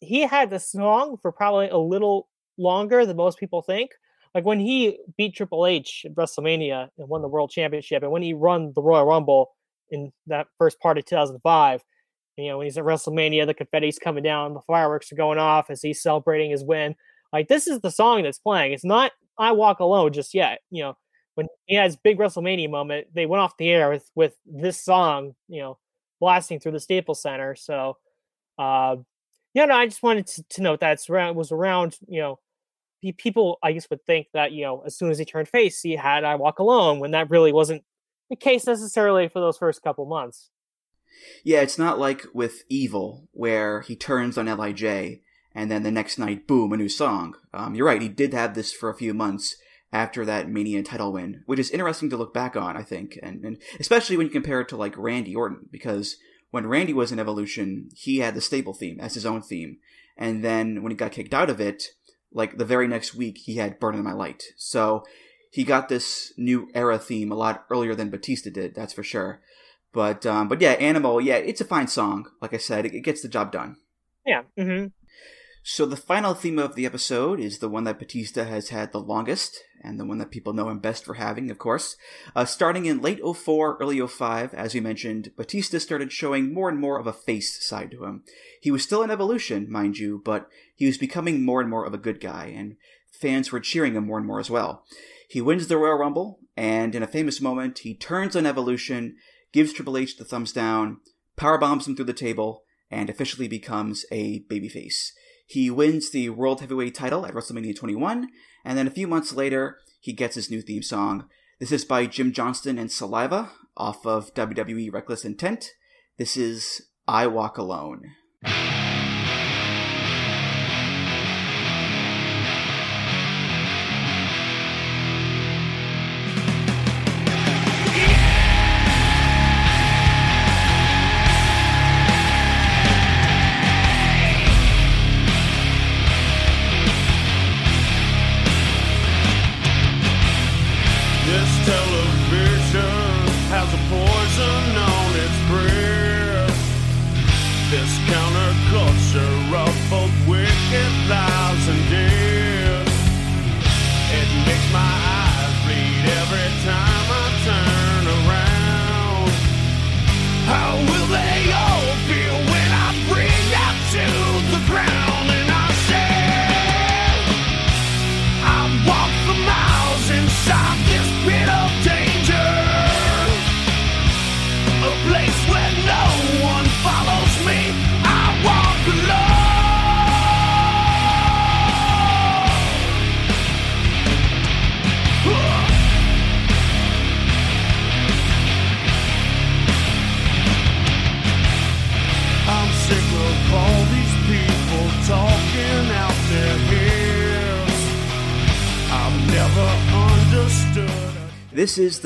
Speaker 8: he had the song for probably a little longer than most people think. Like when he beat Triple H at WrestleMania and won the World Championship, and when he won the Royal Rumble in that first part of 2005, you know, when he's at WrestleMania, the confetti's coming down, the fireworks are going off as he's celebrating his win. Like this is the song that's playing. It's not "I Walk Alone" just yet. You know, when he has big WrestleMania moment, they went off the air with with this song. You know, blasting through the Staples Center. So, uh, yeah, no, I just wanted to, to note that around was around you know people I guess would think that you know as soon as he turned face he had I Walk Alone when that really wasn't the case necessarily for those first couple months.
Speaker 7: Yeah, it's not like with Evil where he turns on Lij and then the next night, boom, a new song. Um, you're right, he did have this for a few months after that Mania title win, which is interesting to look back on, I think, and, and especially when you compare it to like Randy Orton because when Randy was in Evolution, he had the stable theme as his own theme, and then when he got kicked out of it, like the very next week he had Burn in My Light. So he got this new era theme a lot earlier than Batista did, that's for sure. But um, but yeah, Animal, yeah, it's a fine song. Like I said, it, it gets the job done.
Speaker 8: Yeah. Mm-hmm.
Speaker 7: So the final theme of the episode is the one that Batista has had the longest, and the one that people know him best for having, of course. Uh, starting in late 04, early 05, as we mentioned, Batista started showing more and more of a face side to him. He was still in evolution, mind you, but he was becoming more and more of a good guy, and fans were cheering him more and more as well. He wins the Royal Rumble, and in a famous moment, he turns on Evolution, gives Triple H the thumbs down, powerbombs him through the table, and officially becomes a babyface. He wins the World Heavyweight title at WrestleMania 21, and then a few months later, he gets his new theme song. This is by Jim Johnston and Saliva off of WWE Reckless Intent. This is I Walk Alone.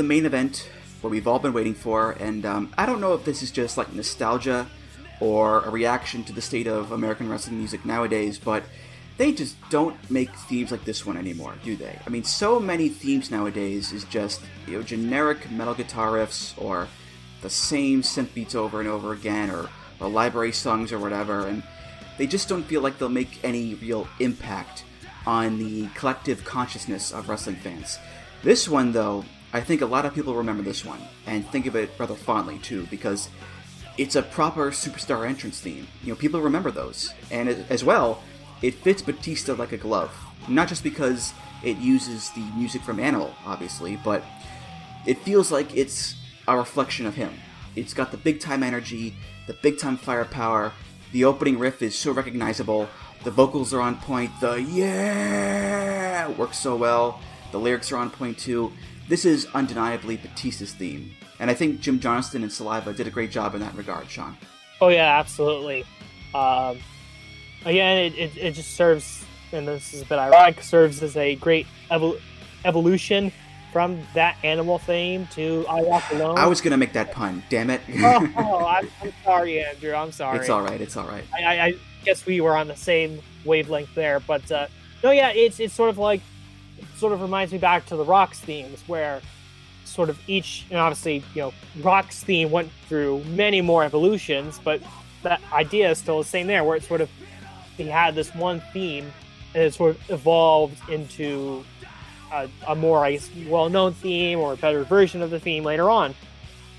Speaker 7: The main event, what we've all been waiting for, and um, I don't know if this is just like nostalgia or a reaction to the state of American wrestling music nowadays, but they just don't make themes like this one anymore, do they? I mean, so many themes nowadays is just you know generic metal guitar riffs or the same synth beats over and over again, or, or library songs or whatever, and they just don't feel like they'll make any real impact on the collective consciousness of wrestling fans. This one, though, I think a lot of people remember this one and think of it rather fondly too because it's a proper superstar entrance theme. You know, people remember those, and it, as well, it fits Batista like a glove. Not just because it uses the music from Animal, obviously, but it feels like it's a reflection of him. It's got the big time energy, the big time firepower. The opening riff is so recognizable. The vocals are on point. The yeah works so well. The lyrics are on point too this is undeniably Batista's theme. And I think Jim Johnston and Saliva did a great job in that regard, Sean.
Speaker 8: Oh, yeah, absolutely. Um, again, it, it, it, just serves, and this is a bit ironic, serves as a great evol- evolution from that animal theme to I Walk Alone.
Speaker 7: I was going to make that pun, damn it.
Speaker 8: oh, <laughs> oh I'm, I'm, sorry, Andrew. I'm sorry.
Speaker 7: It's all right. It's all right.
Speaker 8: I, I, I guess we were on the same wavelength there. But uh, no, yeah, it's, it's sort of like sort of reminds me back to the Rock's themes, where sort of each, and obviously, you know, Rock's theme went through many more evolutions, but that idea is still the same there, where it sort of he had this one theme and it sort of evolved into a, a more, I guess, well-known theme or a better version of the theme later on.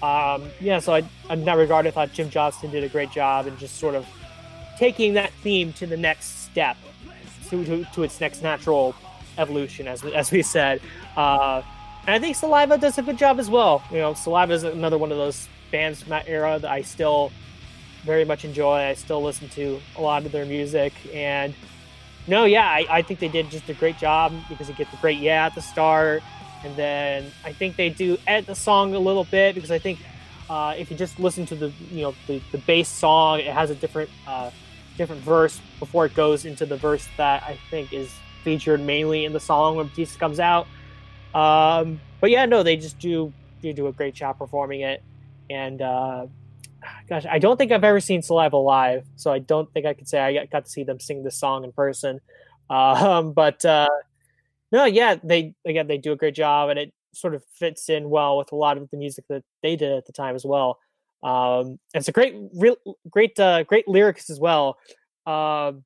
Speaker 8: Um, yeah, so I, in that regard, I thought Jim Johnston did a great job in just sort of taking that theme to the next step, to, to, to its next natural evolution, as as we said. Uh, and I think Saliva does a good job as well. You know, Saliva is another one of those bands from that era that I still very much enjoy. I still listen to a lot of their music. And no, yeah, I, I think they did just a great job because they get the great yeah at the start. And then I think they do edit the song a little bit because I think uh, if you just listen to the you know the, the bass song, it has a different uh, different verse before it goes into the verse that I think is featured mainly in the song when Batista comes out. Um, but yeah, no, they just do do a great job performing it. And uh, gosh, I don't think I've ever seen Saliva live, so I don't think I could say I got to see them sing this song in person. <laughs> Um, but uh, no, yeah, they again they do a great job, and it sort of fits in well with a lot of the music that they did at the time as well. Um, it's a great, real, great, uh, great lyrics as well. Um,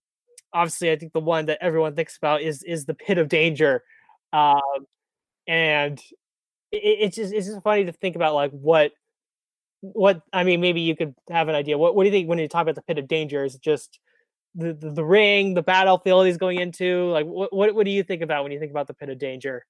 Speaker 8: obviously, I think the one that everyone thinks about is is the pit of danger, um, and it, it's just it's just funny to think about like what what I mean. Maybe you could have an idea. What what do you think when you talk about the pit of danger? Is it just the, the, the ring, the battlefield he's going into? Like, what, what what do you think about when you think about the pit of danger?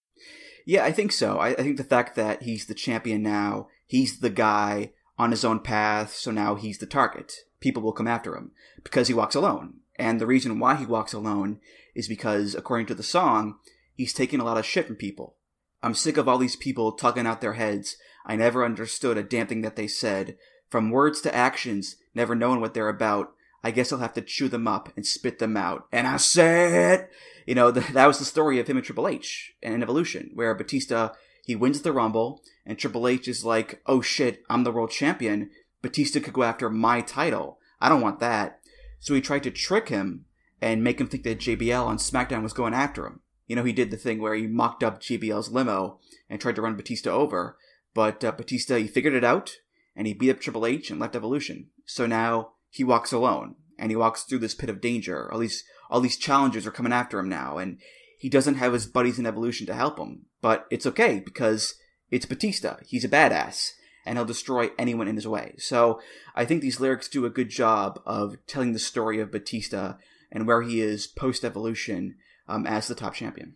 Speaker 7: Yeah, I think so. I, I think the fact that he's the champion now, he's the guy on his own path, so now he's the target. People will come after him because he walks alone. And the reason why he walks alone is because, according to the song, he's taking a lot of shit from people. I'm sick of all these people tugging out their heads. I never understood a damn thing that they said. From words to actions, never knowing what they're about. I guess I'll have to chew them up and spit them out. And I said, you know, <laughs> that was the story of him and Triple H and Evolution, where Batista, he wins the Rumble, and Triple H is like, oh shit, I'm the world champion. Batista could go after my title. I don't want that. So he tried to trick him and make him think that JBL on SmackDown was going after him. You know, he did the thing where he mocked up JBL's limo and tried to run Batista over. But uh, Batista, he figured it out and he beat up Triple H and left Evolution. So now he walks alone and he walks through this pit of danger. All these, all these challengers are coming after him now and he doesn't have his buddies in Evolution to help him. But it's okay because it's Batista. He's a badass and he'll destroy anyone in his way. So I think these lyrics do a good job of telling the story of Batista and where he is post evolution um, as the top champion.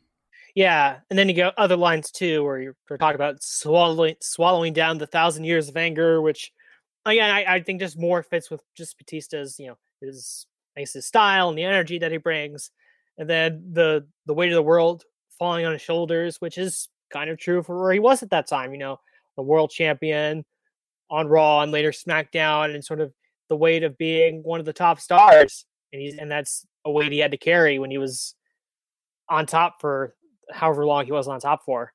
Speaker 8: Yeah, and then you get other lines too, where you're talking about swallowing swallowing down the thousand years of anger, which again I, I think just more fits with just Batista's you know his I guess his style and the energy that he brings, and then the the weight of the world falling on his shoulders, which is kind of true for where he was at that time. You know, the world champion on Raw and later SmackDown, and sort of the weight of being one of the top stars, and he's and that's a weight he had to carry when he was on top for however long he was on top for.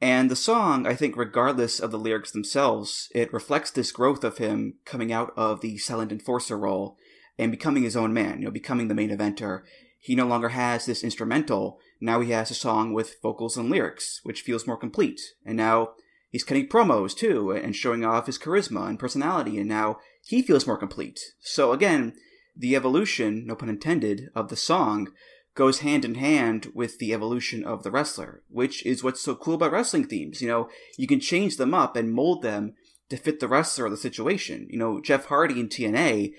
Speaker 7: And the song, I think, regardless of the lyrics themselves, it reflects this growth of him coming out of the silent enforcer role and becoming his own man, you know, becoming the main eventer. He no longer has this instrumental. Now he has a song with vocals and lyrics, which feels more complete. And now he's cutting promos too and showing off his charisma and personality, and now he feels more complete. So again, the evolution, no pun intended, of the song goes hand in hand with the evolution of the wrestler, which is what's so cool about wrestling themes. You know, you can change them up and mold them to fit the wrestler or the situation. You know, Jeff Hardy in TNA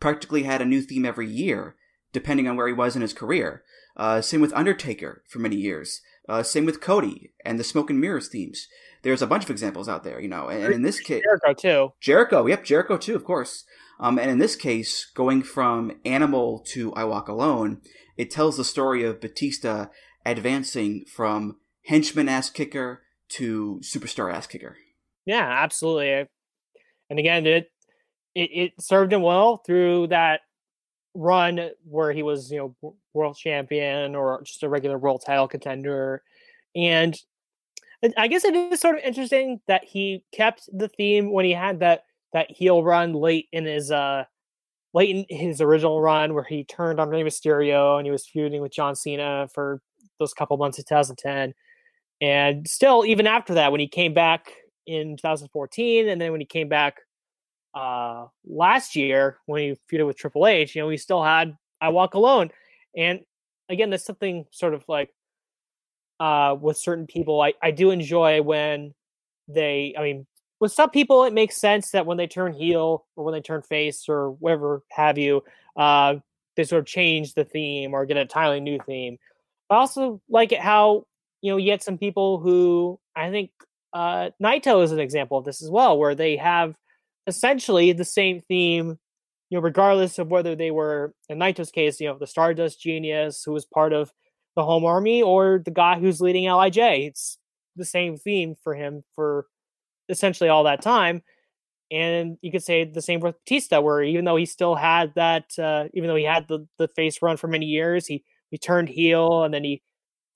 Speaker 7: practically had a new theme every year, depending on where he was in his career. Uh, same with Undertaker for many years. Uh, same with Cody and the Smoke and Mirrors themes. There's a bunch of examples out there, you know, and, and in this case,
Speaker 8: Jericho too.
Speaker 7: Jericho, yep, Jericho too, of course. Um, and in this case, going from Animal to I Walk Alone, it tells the story of Batista advancing from henchman ass kicker to superstar ass kicker.
Speaker 8: Yeah, absolutely. And again, it, it it served him well through that run where he was, you know, world champion or just a regular world title contender. And I guess it is sort of interesting that he kept the theme when he had that that heel run late in his uh late in his original run where he turned on Rey Mysterio and he was feuding with John Cena for those couple months of 2010. And still, even after that, when he came back in 2014, and then when he came back uh, last year when he feuded with Triple H, you know, he still had I Walk Alone. And again, that's something sort of like uh, with certain people, I, I do enjoy when they, I mean, with some people, it makes sense that when they turn heel or when they turn face or whatever have you, uh, they sort of change the theme or get a entirely new theme. I also like it how you know you get some people who I think uh, Naito is an example of this as well, where they have essentially the same theme, you know, regardless of whether they were in Naito's case, you know, the Stardust genius who was part of the home army or the guy who's leading Lij. It's the same theme for him for essentially all that time. And you could say the same with Batista, where even though he still had that, uh, even though he had the, the face run for many years, he, he turned heel and then he,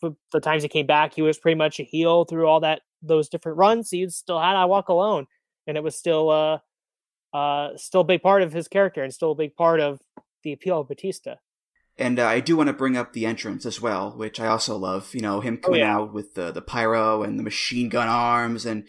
Speaker 8: the times he came back, he was pretty much a heel through all that, those different runs. He still had I Walk Alone and it was still, uh, uh, still a big part of his character and still a big part of the appeal of Batista.
Speaker 7: And uh, I do want to bring up the entrance as well, which I also love. You know, him coming
Speaker 8: Oh, yeah.
Speaker 7: out with the the pyro and the machine gun arms, and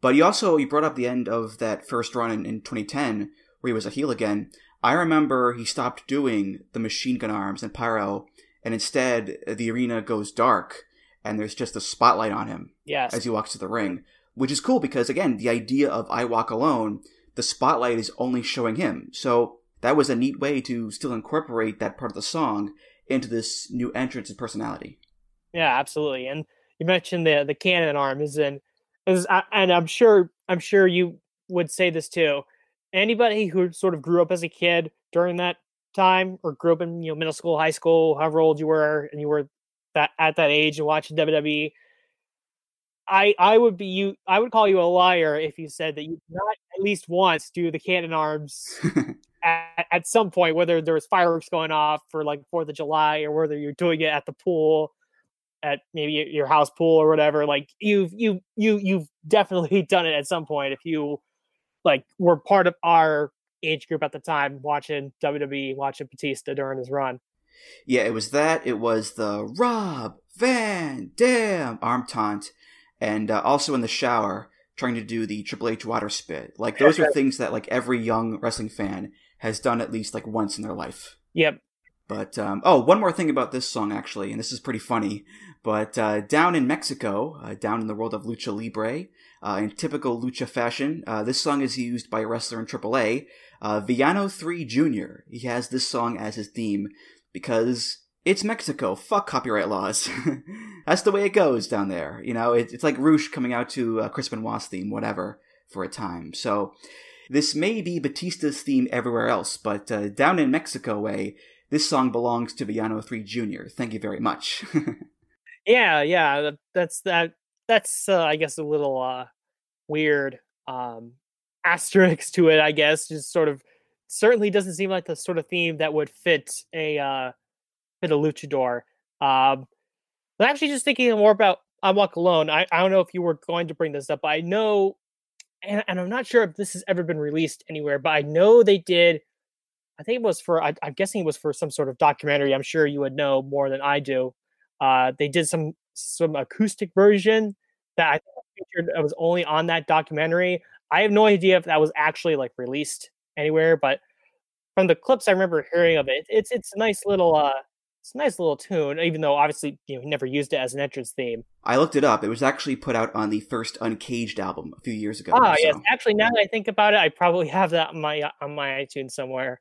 Speaker 7: but you also you brought up the end of that first run in, in 2010 where he was a heel again. I remember he stopped doing the machine gun arms and pyro, and instead the arena goes dark, and there's just a spotlight on him
Speaker 8: Yes.
Speaker 7: as he walks to the ring, which is cool because again, the idea of I Walk Alone, the spotlight is only showing him. So that was a neat way to still incorporate that part of the song into this new entrance and personality.
Speaker 8: Yeah, absolutely. And you mentioned the the cannon arms, and is and I'm sure I'm sure you would say this too. Anybody who sort of grew up as a kid during that time, or grew up in you know middle school, high school, however old you were, and you were that at that age and watching WWE, I I would be you. I would call you a liar if you said that you did not at least once do the cannon arms <laughs> at, at some point, whether there was fireworks going off for like Fourth of July or whether you're doing it at the pool, at maybe your house pool or whatever. Like you've you you you've <laughs> definitely done it at some point if you like were part of our age group at the time watching WWE, watching Batista during his run.
Speaker 7: Yeah, it was that. It was the Rob Van Dam arm taunt, and uh, also in the shower trying to do the Triple H water spit. Like those are <laughs> things that like every young wrestling fan has done at least like once in their life.
Speaker 8: Yep.
Speaker 7: But um, oh, one more thing about this song actually, and this is pretty funny. But uh, down in Mexico, uh, down in the world of lucha libre, uh, in typical lucha fashion, uh, this song is used by a wrestler in AAA, uh, Villano Three Jr. He has this song as his theme because it's Mexico. Fuck copyright laws. <laughs> That's the way it goes down there. You know, it, it's like Roosh coming out to uh, Chris Benoit's theme, whatever, for a time. So this may be Batista's theme everywhere else, but uh, down in Mexico way, this song belongs to Villano 3 Jr. Thank you very much. <laughs>
Speaker 8: Yeah, yeah. That, that's that. That's uh, I guess a little uh, weird um, asterisk to it. I guess just sort of certainly doesn't seem like the sort of theme that would fit a uh, fit a luchador. Um, but actually, just thinking more about I Walk Alone. I, I don't know if you were going to bring this up. But I know, and, and I'm not sure if this has ever been released anywhere, but I know they did. I think it was for. I, I'm guessing it was for some sort of documentary. I'm sure you would know more than I do. Uh, they did some some acoustic version that I featured. It was only on that documentary. I have no idea if that was actually like released anywhere, but from the clips I remember hearing of it, it's it's a nice little uh, it's a nice little tune. Even though obviously you know he never used it as an entrance theme.
Speaker 7: I looked it up. It was actually put out on the first Uncaged album a few years ago.
Speaker 8: Ah, yes. Actually, now that I think about it, I probably have that on my on my iTunes somewhere.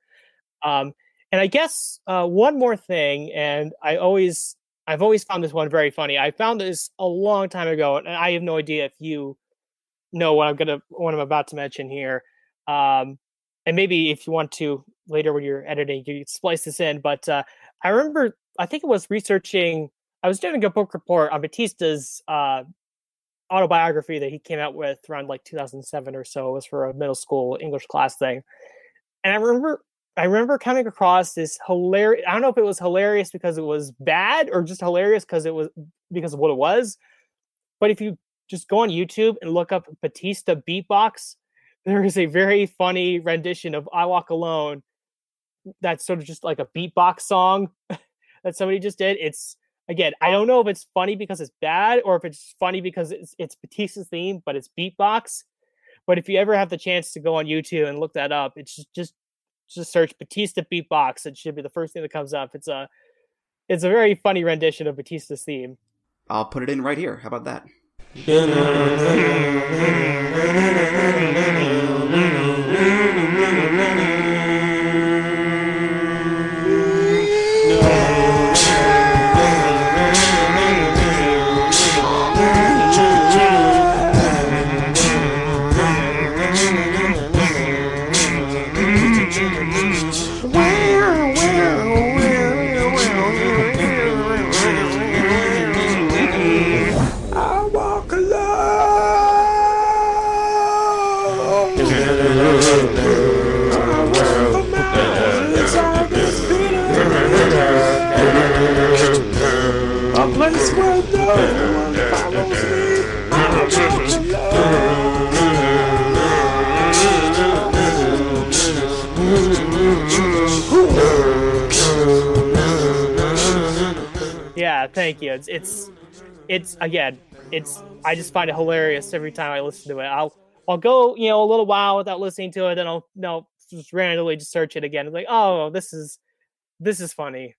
Speaker 8: Um, and I guess uh, one more thing, and I always I've always found this one very funny. I found this a long time ago, and I have no idea if you know what I'm gonna what I'm about to mention here. Um, and maybe if you want to later when you're editing, you splice this in. But uh, I remember, I think it was researching. I was doing a book report on Batista's uh, autobiography that he came out with around like 2007 or so. It was for a middle school English class thing, and I remember. I remember coming across this hilarious. I don't know if it was hilarious because it was bad or just hilarious because it was because of what it was. But if you just go on YouTube and look up Batista beatbox, there is a very funny rendition of "I Walk Alone." That's sort of just like a beatbox song <laughs> that somebody just did. It's again, I don't know if it's funny because it's bad or if it's funny because it's it's Batista's theme, but it's beatbox. But if you ever have the chance to go on YouTube and look that up, it's just just, just search Batista beatbox. It should be the first thing that comes up. It's a it's a very funny rendition of Batista's theme.
Speaker 7: I'll put it in right here. How about that? <laughs>
Speaker 8: thank you. It's it's it's again, it's I just find it hilarious every time I listen to it. I'll I'll go, you know, a little while without listening to it, then I'll no just randomly just search it again. Like, oh, this is this is funny.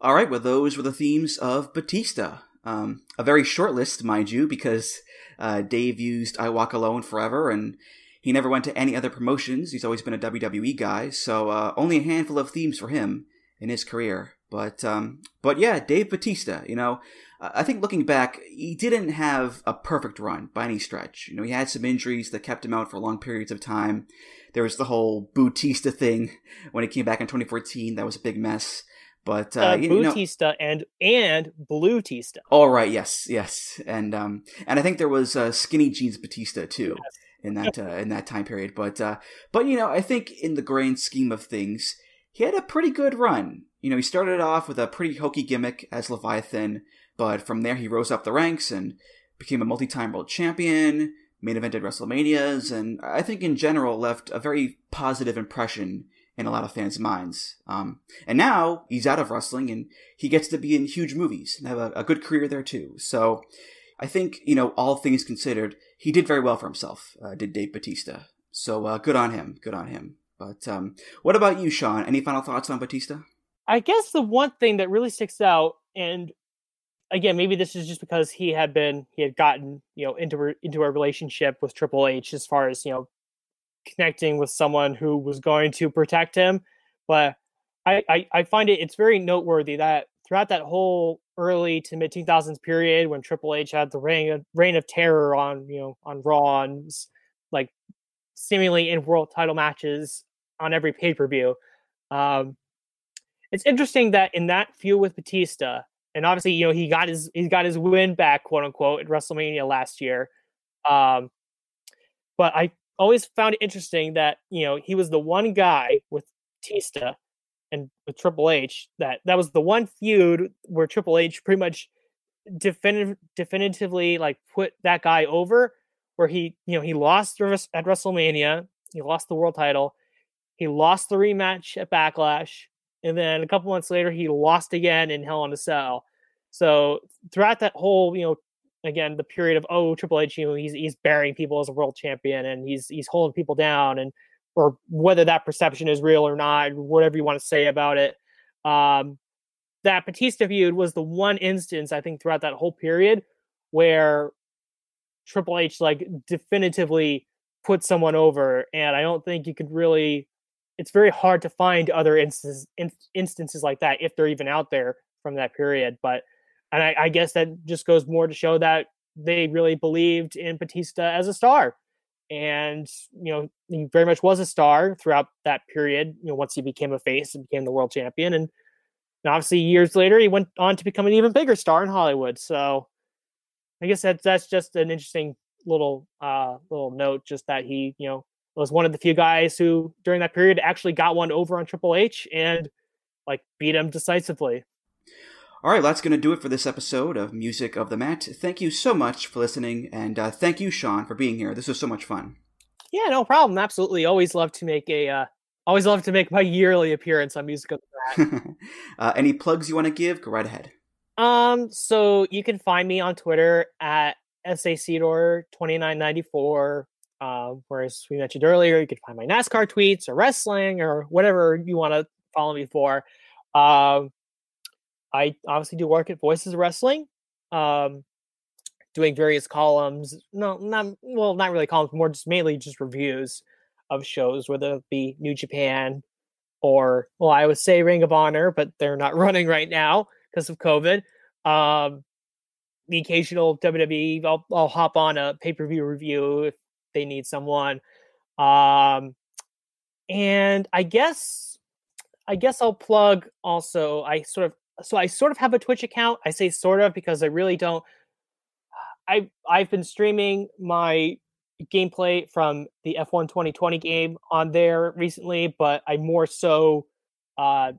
Speaker 7: All right, well, those were the themes of Batista. Um, a very short list, mind you, because uh, Dave used I Walk Alone forever, and he never went to any other promotions. He's always been a WWE guy, so uh, only a handful of themes for him in his career. But um, but yeah, Dave Batista. You know, I think looking back, he didn't have a perfect run by any stretch. You know, he had some injuries that kept him out for long periods of time. There was the whole Bautista thing <laughs> when he came back in 2014. That was a big mess. But uh,
Speaker 8: Uh,
Speaker 7: you, you know,
Speaker 8: and and Blue Tista.
Speaker 7: all right, yes, yes, and um, and I think there was uh, Skinny Jeans Batista too in <laughs> that uh, in that time period. But uh, but you know, I think in the grand scheme of things, he had a pretty good run. You know, he started off with a pretty hokey gimmick as Leviathan, but from there he rose up the ranks and became a multi-time world champion, main evented WrestleManias, and I think in general left a very positive impression in a lot of fans' minds. Um, and now he's out of wrestling and he gets to be in huge movies and have a, a good career there too. So I think, you know, all things considered, he did very well for himself, uh, did Dave Batista. So uh, good on him. Good on him. But um, what about you, Sean? Any final thoughts on Batista?
Speaker 8: I guess the one thing that really sticks out, and again, maybe this is just because he had been he had gotten you know into into a relationship with Triple H as far as you know connecting with someone who was going to protect him, but I I, I find it it's very noteworthy that throughout that whole early to mid 2000s period when Triple H had the reign of, reign of terror on you know on Raw and like seemingly in world title matches on every pay per view. Um, it's interesting that in that feud with Batista, and obviously, you know, he got his he got his win back, quote unquote, at WrestleMania last year. Um, but I always found it interesting that you know he was the one guy with Batista and with Triple H that that was the one feud where Triple H pretty much definitive, definitively like put that guy over, where he you know he lost at WrestleMania, he lost the world title, he lost the rematch at Backlash, and then a couple months later he lost again in Hell in a Cell. So throughout that whole, you know, again the period of oh Triple H, you know, he's he's burying people as a world champion and he's he's holding people down and or whether that perception is real or not, whatever you want to say about it. Um, that Batista feud was the one instance I think throughout that whole period where Triple H like definitively put someone over, and I don't think you could really. It's very hard to find other instances in, instances like that if they're even out there from that period. But and I, I guess that just goes more to show that they really believed in Batista as a star, and you know he very much was a star throughout that period. You know once he became a face and became the world champion, and, and obviously years later he went on to become an even bigger star in Hollywood. So I guess that's that's just an interesting little uh little note, just that he you know was one of the few guys who during that period actually got one over on Triple H and like beat him decisively.
Speaker 7: All right, that's going to do it for this episode of Music of the Mat. Thank you so much for listening, and uh, thank you, Sean, for being here. This was so much fun.
Speaker 8: Yeah, no problem. Absolutely. Always love to make a uh always love to make my yearly appearance on Music of the Mat. <laughs>
Speaker 7: uh, any plugs you want to give? Go right ahead.
Speaker 8: Um, so you can find me on Twitter at SACDor2994. Um, whereas we mentioned earlier, you can find my NASCAR tweets or wrestling or whatever you want to follow me for. Um, I obviously do work at Voices Wrestling, um, doing various columns. No, not well, not really columns, more just mainly just reviews of shows, whether it be New Japan or well, I would say Ring of Honor, but they're not <laughs> running right now because of COVID. Um, the occasional WWE, I'll, I'll hop on a pay per view review if they need someone. Um, and I guess, I guess I'll plug also. I sort of, so I sort of have a Twitch account. I say sort of because I really don't. I I've been streaming my gameplay from the F1 2020 game on there recently, but I more so uh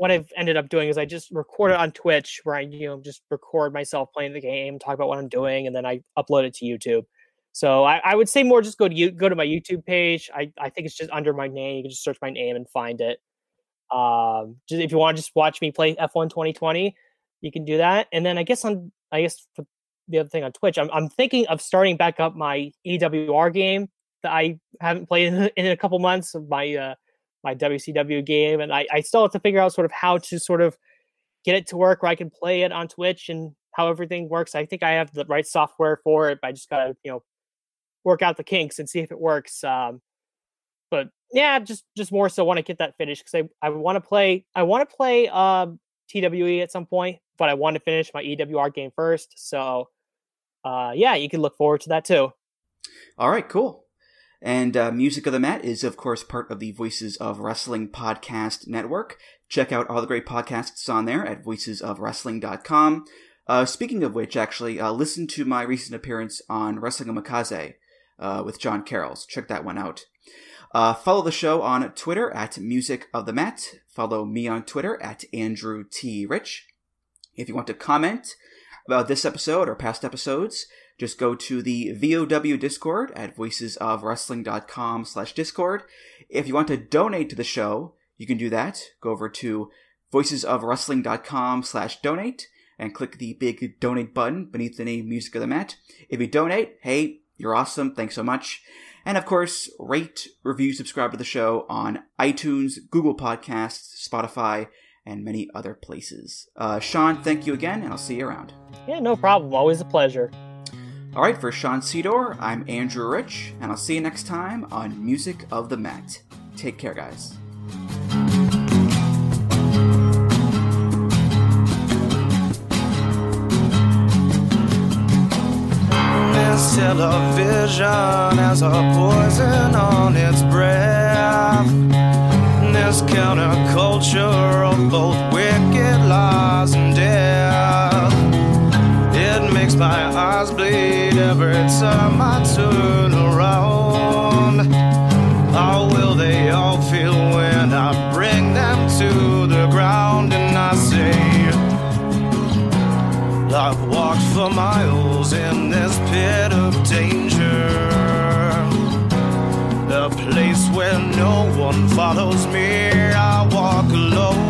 Speaker 8: what I've ended up doing is I just record it on Twitch where I, you know, just record myself playing the game, talk about what I'm doing, and then I upload it to YouTube. So I, I would say more just go to you go to my YouTube page. I, I think it's just under my name. You can just search my name and find it. Um, just, if you want to just watch me play F1 2020, you can do that. And then I guess on I guess the other thing on Twitch, I'm I'm thinking of starting back up my EWR game that I haven't played in, in a couple months of my uh my WCW game, and I I still have to figure out sort of how to sort of get it to work where I can play it on Twitch and how everything works. I think I have the right software for it, but I just gotta you know work out the kinks and see if it works. Um, but yeah, just just more so want to get that finished because I I want to play I want to play um TWE at some point, but I want to finish my EWR game first. So uh, yeah, you can look forward to that too.
Speaker 7: All right, cool. And uh, Music of the Mat is, of course, part of the Voices of Wrestling podcast network. Check out all the great podcasts on there at voicesofwrestling.com. Uh, speaking of which, actually, uh, listen to my recent appearance on Wrestling Omakase uh, with John Carrolls. Check that one out. Uh, follow the show on Twitter at Music of the Mat. Follow me on Twitter at Andrew T. Rich. If you want to comment about this episode or past episodes, just go to the VOW Discord at voicesofwrestling.com slash Discord. If you want to donate to the show, you can do that. Go over to voicesofwrestling.com slash donate and click the big donate button beneath the name Music of the Mat. If you donate, hey, you're awesome. Thanks so much. And of course, rate, review, subscribe to the show on iTunes, Google Podcasts, Spotify, and many other places. Uh, Sean, thank you again, and I'll see you around.
Speaker 8: Yeah, no problem. Always a pleasure.
Speaker 7: All right, for Sean Sedor, I'm Andrew Rich, and I'll see you next time on Music of the Mat. Take care, guys.
Speaker 11: Television has a poison on its breath. This counterculture of both wicked lies and death. It makes my eyes bleed every time I turn around. How will they all feel when I bring them to the ground and I say, I've walked for miles in this pit of danger. A place where no one follows me. I walk alone.